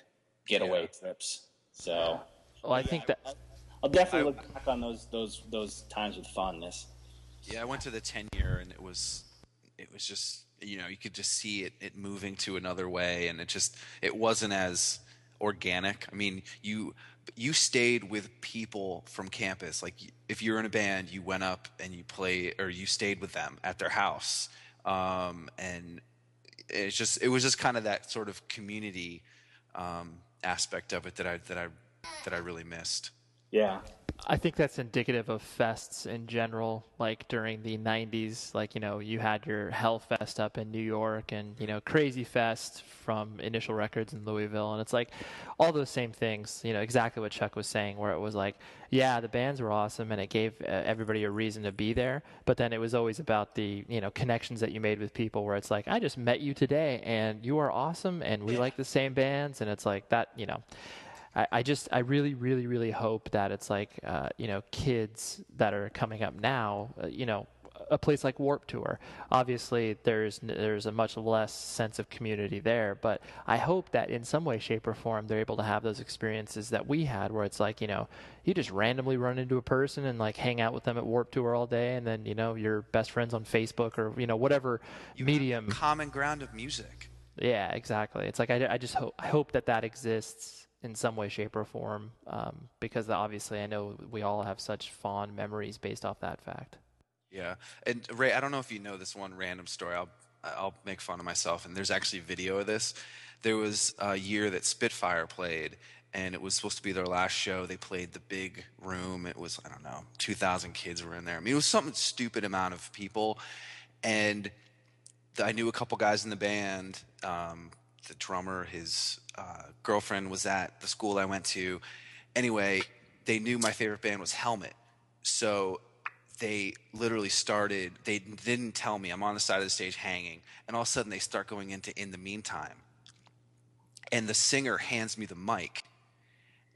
Speaker 4: getaway
Speaker 2: Yeah.
Speaker 4: trips. So
Speaker 3: Well, I think that
Speaker 4: I'll, I'll definitely
Speaker 2: I-
Speaker 4: look back on those those those times with fondness.
Speaker 2: Yeah, I went to the ten year, and it was, it was just, you know, you could just see it, it moving to another way, and it just, it wasn't as organic. I mean, you, you stayed with people from campus. Like, if you're in a band, you went up and you play, or you stayed with them at their house, um, and it's just, it was just kind of that sort of community um, aspect of it that I, that I, that I really missed.
Speaker 4: Yeah,
Speaker 3: I think that's indicative of fests in general. Like during the '90s, like you know, you had your Hellfest up in New York, and you know, Krazy Fest from Initial Records in Louisville, and it's like all those same things. You know, exactly what Chuck was saying, where it was like, yeah, the bands were awesome, and it gave uh, everybody a reason to be there. But then it was always about the you know connections that you made with people, where it's like, I just met you today, and you are awesome, and we like the same bands, and it's like that. You know. I, I just I really really really hope that it's like uh, you know kids that are coming up now uh, you know a place like Warp Tour obviously there's there's a much less sense of community there but I hope that in some way shape or form they're able to have those experiences that we had where it's like you know you just randomly run into a person and like hang out with them at Warp Tour all day and then you know you're best friends on Facebook or you know whatever
Speaker 2: You
Speaker 3: medium
Speaker 2: common ground of music.
Speaker 3: yeah, exactly. It's like I, I just hope I hope that that exists in some way, shape, or form, um, because obviously I know we all have such fond memories based off that fact.
Speaker 2: Yeah, and Ray, I don't know if you know this one random story. I'll I'll make fun of myself, and there's actually video of this. There was a year that Spitfire played, and it was supposed to be their last show. They played the big room. It was I don't know, 2,000 kids were in there. I mean, it was something stupid amount of people, and I knew a couple guys in the band. Um, the drummer, his uh, girlfriend was at the school I went to. Anyway, they knew my favorite band was Helmet, so they literally started. They didn't tell me. I'm on the side of the stage hanging, and all of a sudden they start going into "In the Meantime," and the singer hands me the mic,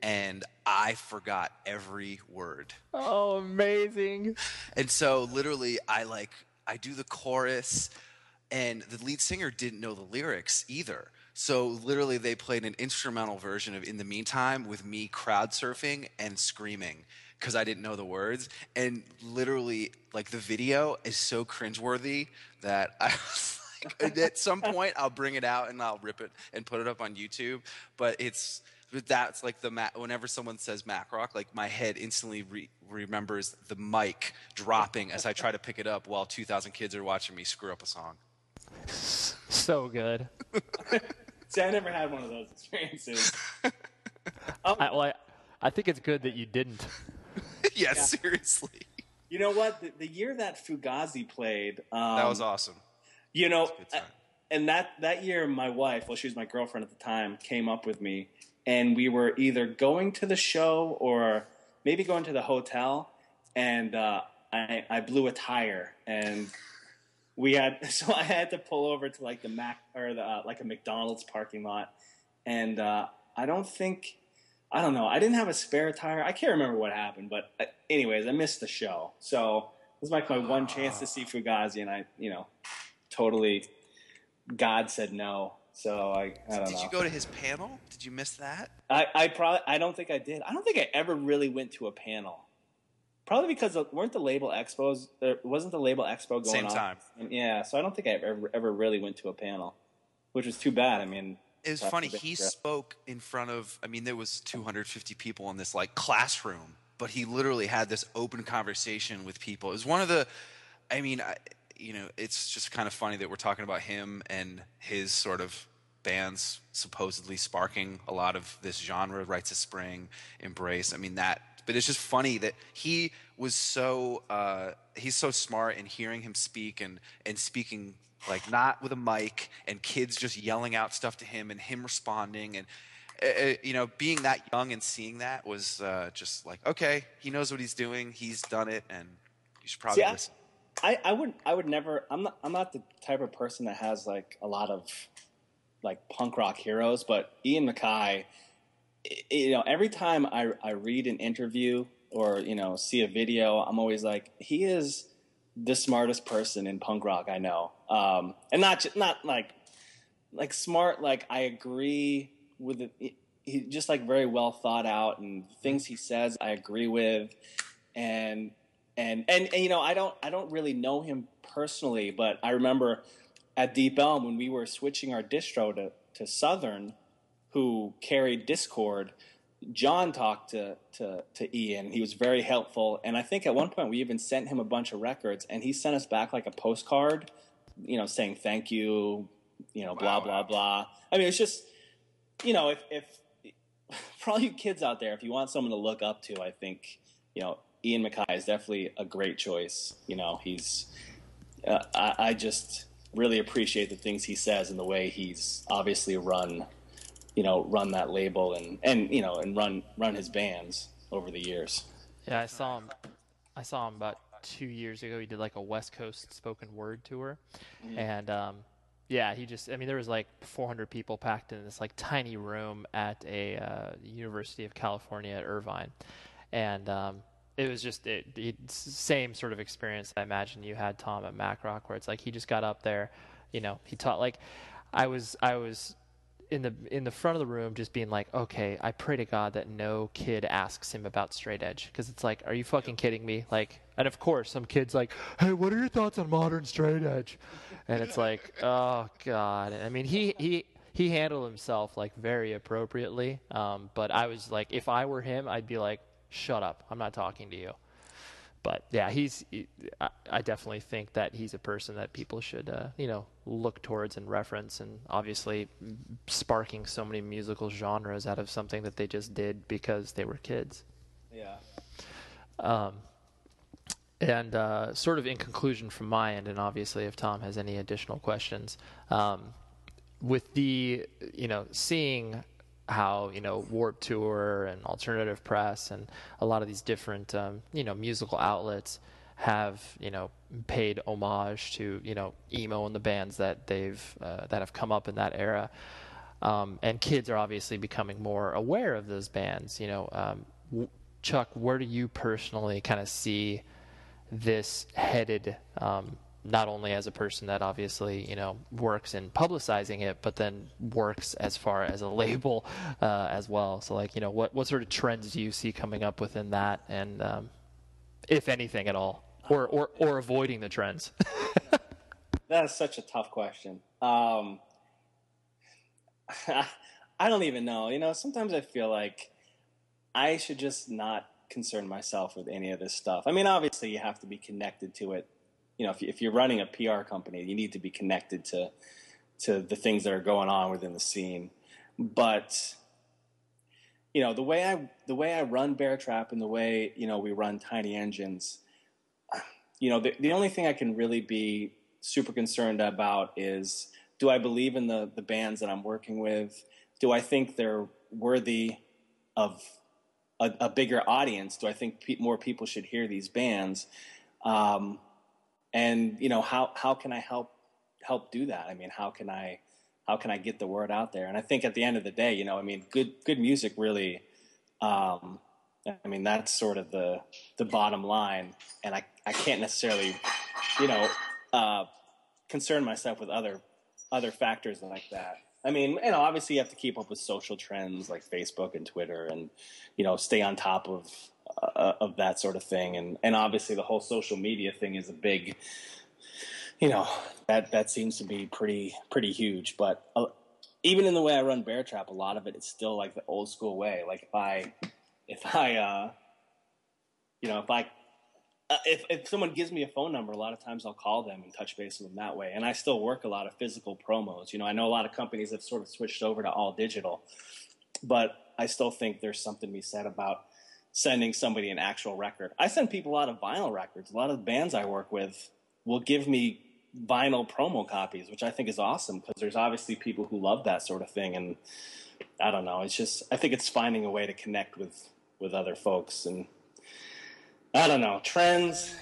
Speaker 2: and I forgot every word.
Speaker 3: Oh, amazing!
Speaker 2: And so literally I like I do the chorus and the lead singer didn't know the lyrics either. So literally they played an instrumental version of In the Meantime with me crowd surfing and screaming because I didn't know the words. And literally like the video is so cringeworthy that I was like at some point I'll bring it out and I'll rip it and put it up on YouTube. But it's that's like the ma- whenever someone says Mac Rock, like my head instantly re- remembers the mic dropping as I try to pick it up while 2,000 kids are watching me screw up a song.
Speaker 3: So good.
Speaker 4: see, I never had one of those experiences.
Speaker 3: I, well, I, I think it's good that you didn't.
Speaker 2: yeah, seriously,
Speaker 4: You know what? The, the year that Fugazi played, um,
Speaker 2: that was awesome.
Speaker 4: You know,
Speaker 2: good time.
Speaker 4: and that that year, my wife, well, she was my girlfriend at the time, came up with me, and we were either going to the show or maybe going to the hotel, and uh, I I blew a tire, and we had so I had to pull over to like the Mac or the uh, like a McDonald's parking lot, and uh, I don't think. I don't know. I didn't have a spare tire. I can't remember what happened, but uh, anyways, I missed the show. So this was like my one chance to see Fugazi, and I, you know, totally God said no. So I, I don't
Speaker 2: Did
Speaker 4: know.
Speaker 2: you go to his panel? Did you miss that?
Speaker 4: I, I probably I don't think I did. I don't think I ever really went to a panel. Probably because weren't the label expos uh, wasn't the label expo going
Speaker 2: Same
Speaker 4: on?
Speaker 2: time.
Speaker 4: Yeah, so I don't think I ever ever really went to a panel, which was too bad. I mean,
Speaker 2: It was funny. He spoke in front of. I mean, there was 250 people in this like classroom, but he literally had this open conversation with people. It was one of the. I mean, I, you know, it's just kind of funny that we're talking about him and his sort of bands supposedly sparking a lot of this genre, Rites of Spring, Embrace. I mean that, but it's just funny that he was so uh, he's so smart in hearing him speak and and speaking like not with a mic and kids just yelling out stuff to him and him responding and uh, uh, you know being that young and seeing that was uh, just like okay he knows what he's doing he's done it and you should probably
Speaker 4: See, I-
Speaker 2: listen.
Speaker 4: I, I would I would never I'm not I'm not the type of person that has like a lot of like punk rock heroes, but Ian MacKaye, you know, every time I I read an interview or you know see a video, I'm always like, he is the smartest person in punk rock I know, um, and not not like like smart. Like I agree with it. He just like very well thought out, and things he says I agree with, and and and, and you know I don't I don't really know him personally, but I remember at Deep Elm when we were switching our distro to, to Southern, who carried Dischord. John talked to, to, to Ian. He was very helpful. And I think at one point we even sent him a bunch of records and he sent us back like a postcard, you know, saying thank you, you know, blah,
Speaker 2: Wow,
Speaker 4: blah, blah. I mean, it's just, you know, if, if for all you kids out there, if you want someone to look up to, I think, you know, Ian MacKaye is definitely a great choice. You know, he's, uh, I, I just really appreciate the things he says and the way he's obviously run, you know, run that label and, and, you know, and run, run his bands over the years.
Speaker 3: Yeah, I saw him. I saw him about two years ago. He did like a West Coast spoken word tour, and um, yeah, he just. I mean, there was like 400 people packed in this like tiny room at a uh, University of California at Irvine, and um, it was just it, it same sort of experience I imagine you had Tom at Mac Rock, where it's like he just got up there, you know, he taught like I was I was in the in the front of the room just being like okay i pray to god that no kid asks him about straight edge. Because it's like are you fucking kidding me? Like and of course some kids like hey what are your thoughts on modern straight edge? And it's like oh god. I mean he he he handled himself like very appropriately. Um, but i was like if i were him i'd be like shut up. I'm not talking to you but yeah, he's. he- I, I definitely think that he's a person that people should, uh, you know, look towards and reference, and obviously sparking so many musical genres out of something that they just did because they were kids.
Speaker 4: Yeah.
Speaker 3: Um, and uh, sort of in conclusion from my end, and obviously if Tom has any additional questions, um, with the you know seeing how you know Warp Tour and alternative press and a lot of these different um, you know musical outlets have you know paid homage to you know emo and the bands that they've uh, that have come up in that era. Um, and kids are obviously becoming more aware of those bands. You know, um, w- Chuck, where do you personally kind of see this headed? Um, not only as a person that obviously you know works in publicizing it, but then works as far as a label uh, as well. So, like, you know, what what sort of trends do you see coming up within that, and um, if anything at all, or or or avoiding the trends?
Speaker 4: That is such a tough question. Um, I don't even know. You know, sometimes I feel like I should just not concern myself with any of this stuff. I mean, obviously, you have to be connected to it. You know, if, if you're running a PR company, you need to be connected to to the things that are going on within the scene. But you know, the way I the way I run Bear Trap and the way you know we run Tiny Engines, you know, the, the only thing I can really be super concerned about is do I believe in the the bands that I'm working with? Do I think they're worthy of a, a bigger audience? Do I think pe- more people should hear these bands? Um, and you know, how how can I help help do that? I mean, how can I how can I get the word out there? And I think at the end of the day, you know, I mean, good good music really. Um, I mean, that's sort of the the bottom line, and I I can't necessarily, you know, uh, concern myself with other other factors like that. I mean, you know, obviously you have to keep up with social trends like Facebook and Twitter, and you know, stay on top of uh, of that sort of thing. And and obviously the whole social media thing is a big, you know, that that seems to be pretty pretty huge. But uh, even in the way I run Bear Trap, a lot of it is still like the old school way. Like if I if I uh, you know if I uh, if if someone gives me a phone number, a lot of times I'll call them and touch base with them that way. And I still work a lot of physical promos. You know, I know a lot of companies have sort of switched over to all digital, but I still think there's something to be said about sending somebody an actual record. I send people a lot of vinyl records. A lot of bands I work with will give me vinyl promo copies, which I think is awesome because there's obviously people who love that sort of thing. And I don't know, it's just I think it's finding a way to connect with with other folks and I don't know trends.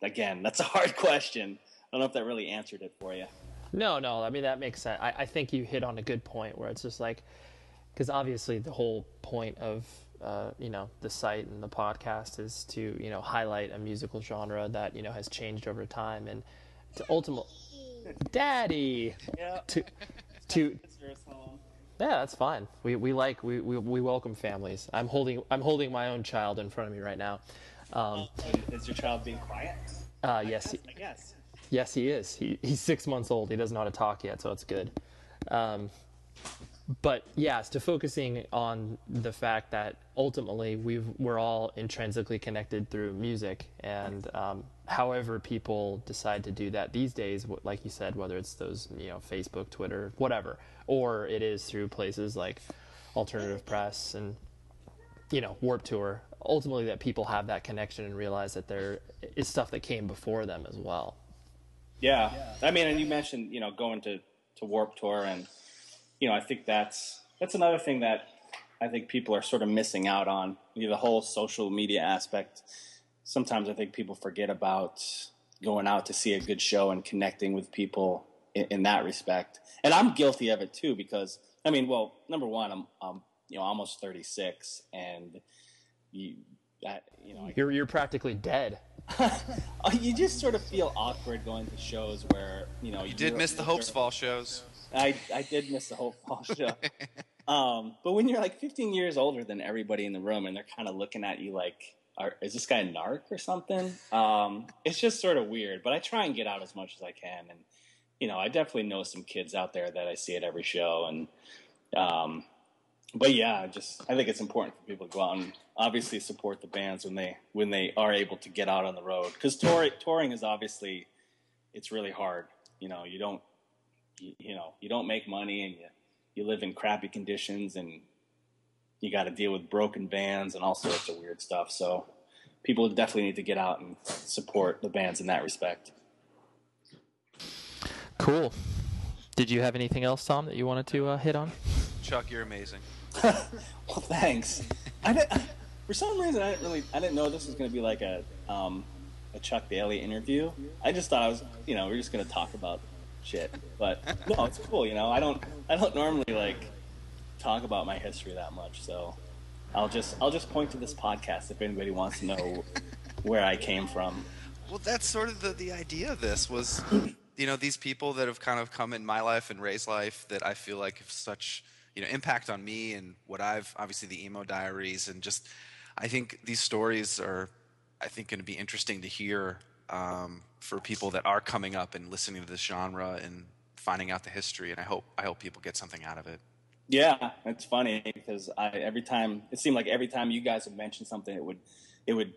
Speaker 4: Again, that's a hard question. I don't know if that really answered it for you.
Speaker 3: No, no. I mean that makes sense. I, I think you hit on a good point where it's just like, because obviously the whole point of uh, you know the site and the podcast is to you know highlight a musical genre that you know has changed over time and to ultimately daddy!
Speaker 4: Yeah.
Speaker 3: to to yeah that's fine. We we like we, we we welcome families. I'm holding i'm holding my own child in front of me right now. Um
Speaker 4: Is your child being quiet?
Speaker 3: uh yes he,
Speaker 4: I guess.
Speaker 3: yes he is. He, he's six months old. He doesn't know how to talk yet so it's good. Um but yes, to focusing on the fact that ultimately we've we're all intrinsically connected through music, and um, however people decide to do that these days, like you said, whether it's those you know Facebook, Twitter, whatever, or it is through places like alternative press and you know Warp Tour. Ultimately, that people have that connection and realize that there is stuff that came before them as well.
Speaker 4: Yeah. I mean, and you mentioned, you know, going to, to Warp Tour and, you know, I think that's, that's another thing that I think people are sort of missing out on. You know, the whole social media aspect. Sometimes I think people forget about going out to see a good show and connecting with people in, in that respect. And I'm guilty of it too, because I mean, well, number one, I'm, I'm you know, almost 36 and you, that, you know, I
Speaker 3: You're you're practically dead.
Speaker 4: You just sort of feel awkward going to shows where you know
Speaker 2: You did miss the Hopesfall shows.
Speaker 4: I I did miss the whole Fall show. um, but when you're like 15 years older than everybody in the room, and they're kind of looking at you like, Are, "Is this guy a narc or something?" Um, it's just sort of weird. But I try and get out as much as I can, and you know, I definitely know some kids out there that I see at every show, and um, but yeah, just I think it's important for people to go out and obviously support the bands when they when they are able to get out on the road because touring touring is obviously it's really hard. You know, you don't you, you know you don't make money and you you live in crappy conditions and you got to deal with broken bands and all sorts of weird stuff. So people definitely need to get out and support the bands in that respect.
Speaker 3: Cool. Did you have anything else, Tom, that you wanted to uh, hit on?
Speaker 2: Chuck, you're amazing.
Speaker 4: Well, thanks. I didn't, for some reason, I didn't really, I didn't know this was going to be like a, um, a Chuck Daley interview. I just thought I was, you know, we are just going to talk about shit. But no, it's cool. You know, I don't, I don't normally like talk about my history that much. So I'll just, I'll just point to this podcast if anybody wants to know where I came from.
Speaker 2: Well, that's sort of the, the idea of this was, you know, these people that have kind of come in my life and Ray's life that I feel like have such, you know, impact on me and what I've, obviously the emo diaries and just, I think these stories are, I think, going to be interesting to hear um, for people that are coming up and listening to this genre and finding out the history. And I hope, I hope people get something out of it.
Speaker 4: Yeah, it's funny because I every time it seemed like every time you guys would mention something, it would it would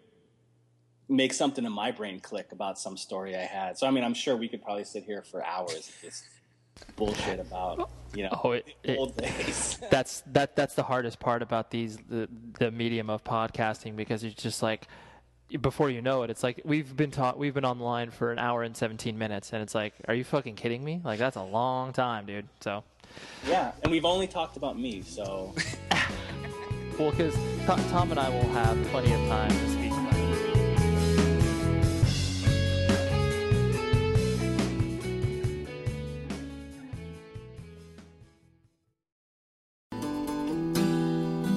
Speaker 4: make something in my brain click about some story I had. So I mean, I'm sure we could probably sit here for hours just bullshit about you know
Speaker 3: Oh, it-
Speaker 4: the
Speaker 3: it-
Speaker 4: old days.
Speaker 3: that's that that's the hardest part about these the the medium of podcasting because it's just like before you know it it's like we've been taught we've been online for an hour and 17 minutes and it's like are you fucking kidding me? Like that's a long time dude so.
Speaker 4: Yeah, and we've only talked about me, so.
Speaker 3: Well because tom and i will have plenty of time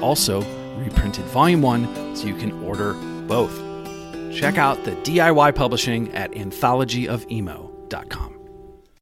Speaker 1: Also reprinted Volume 1 so you can order both. Check out the DIY publishing at anthologyofemo.com.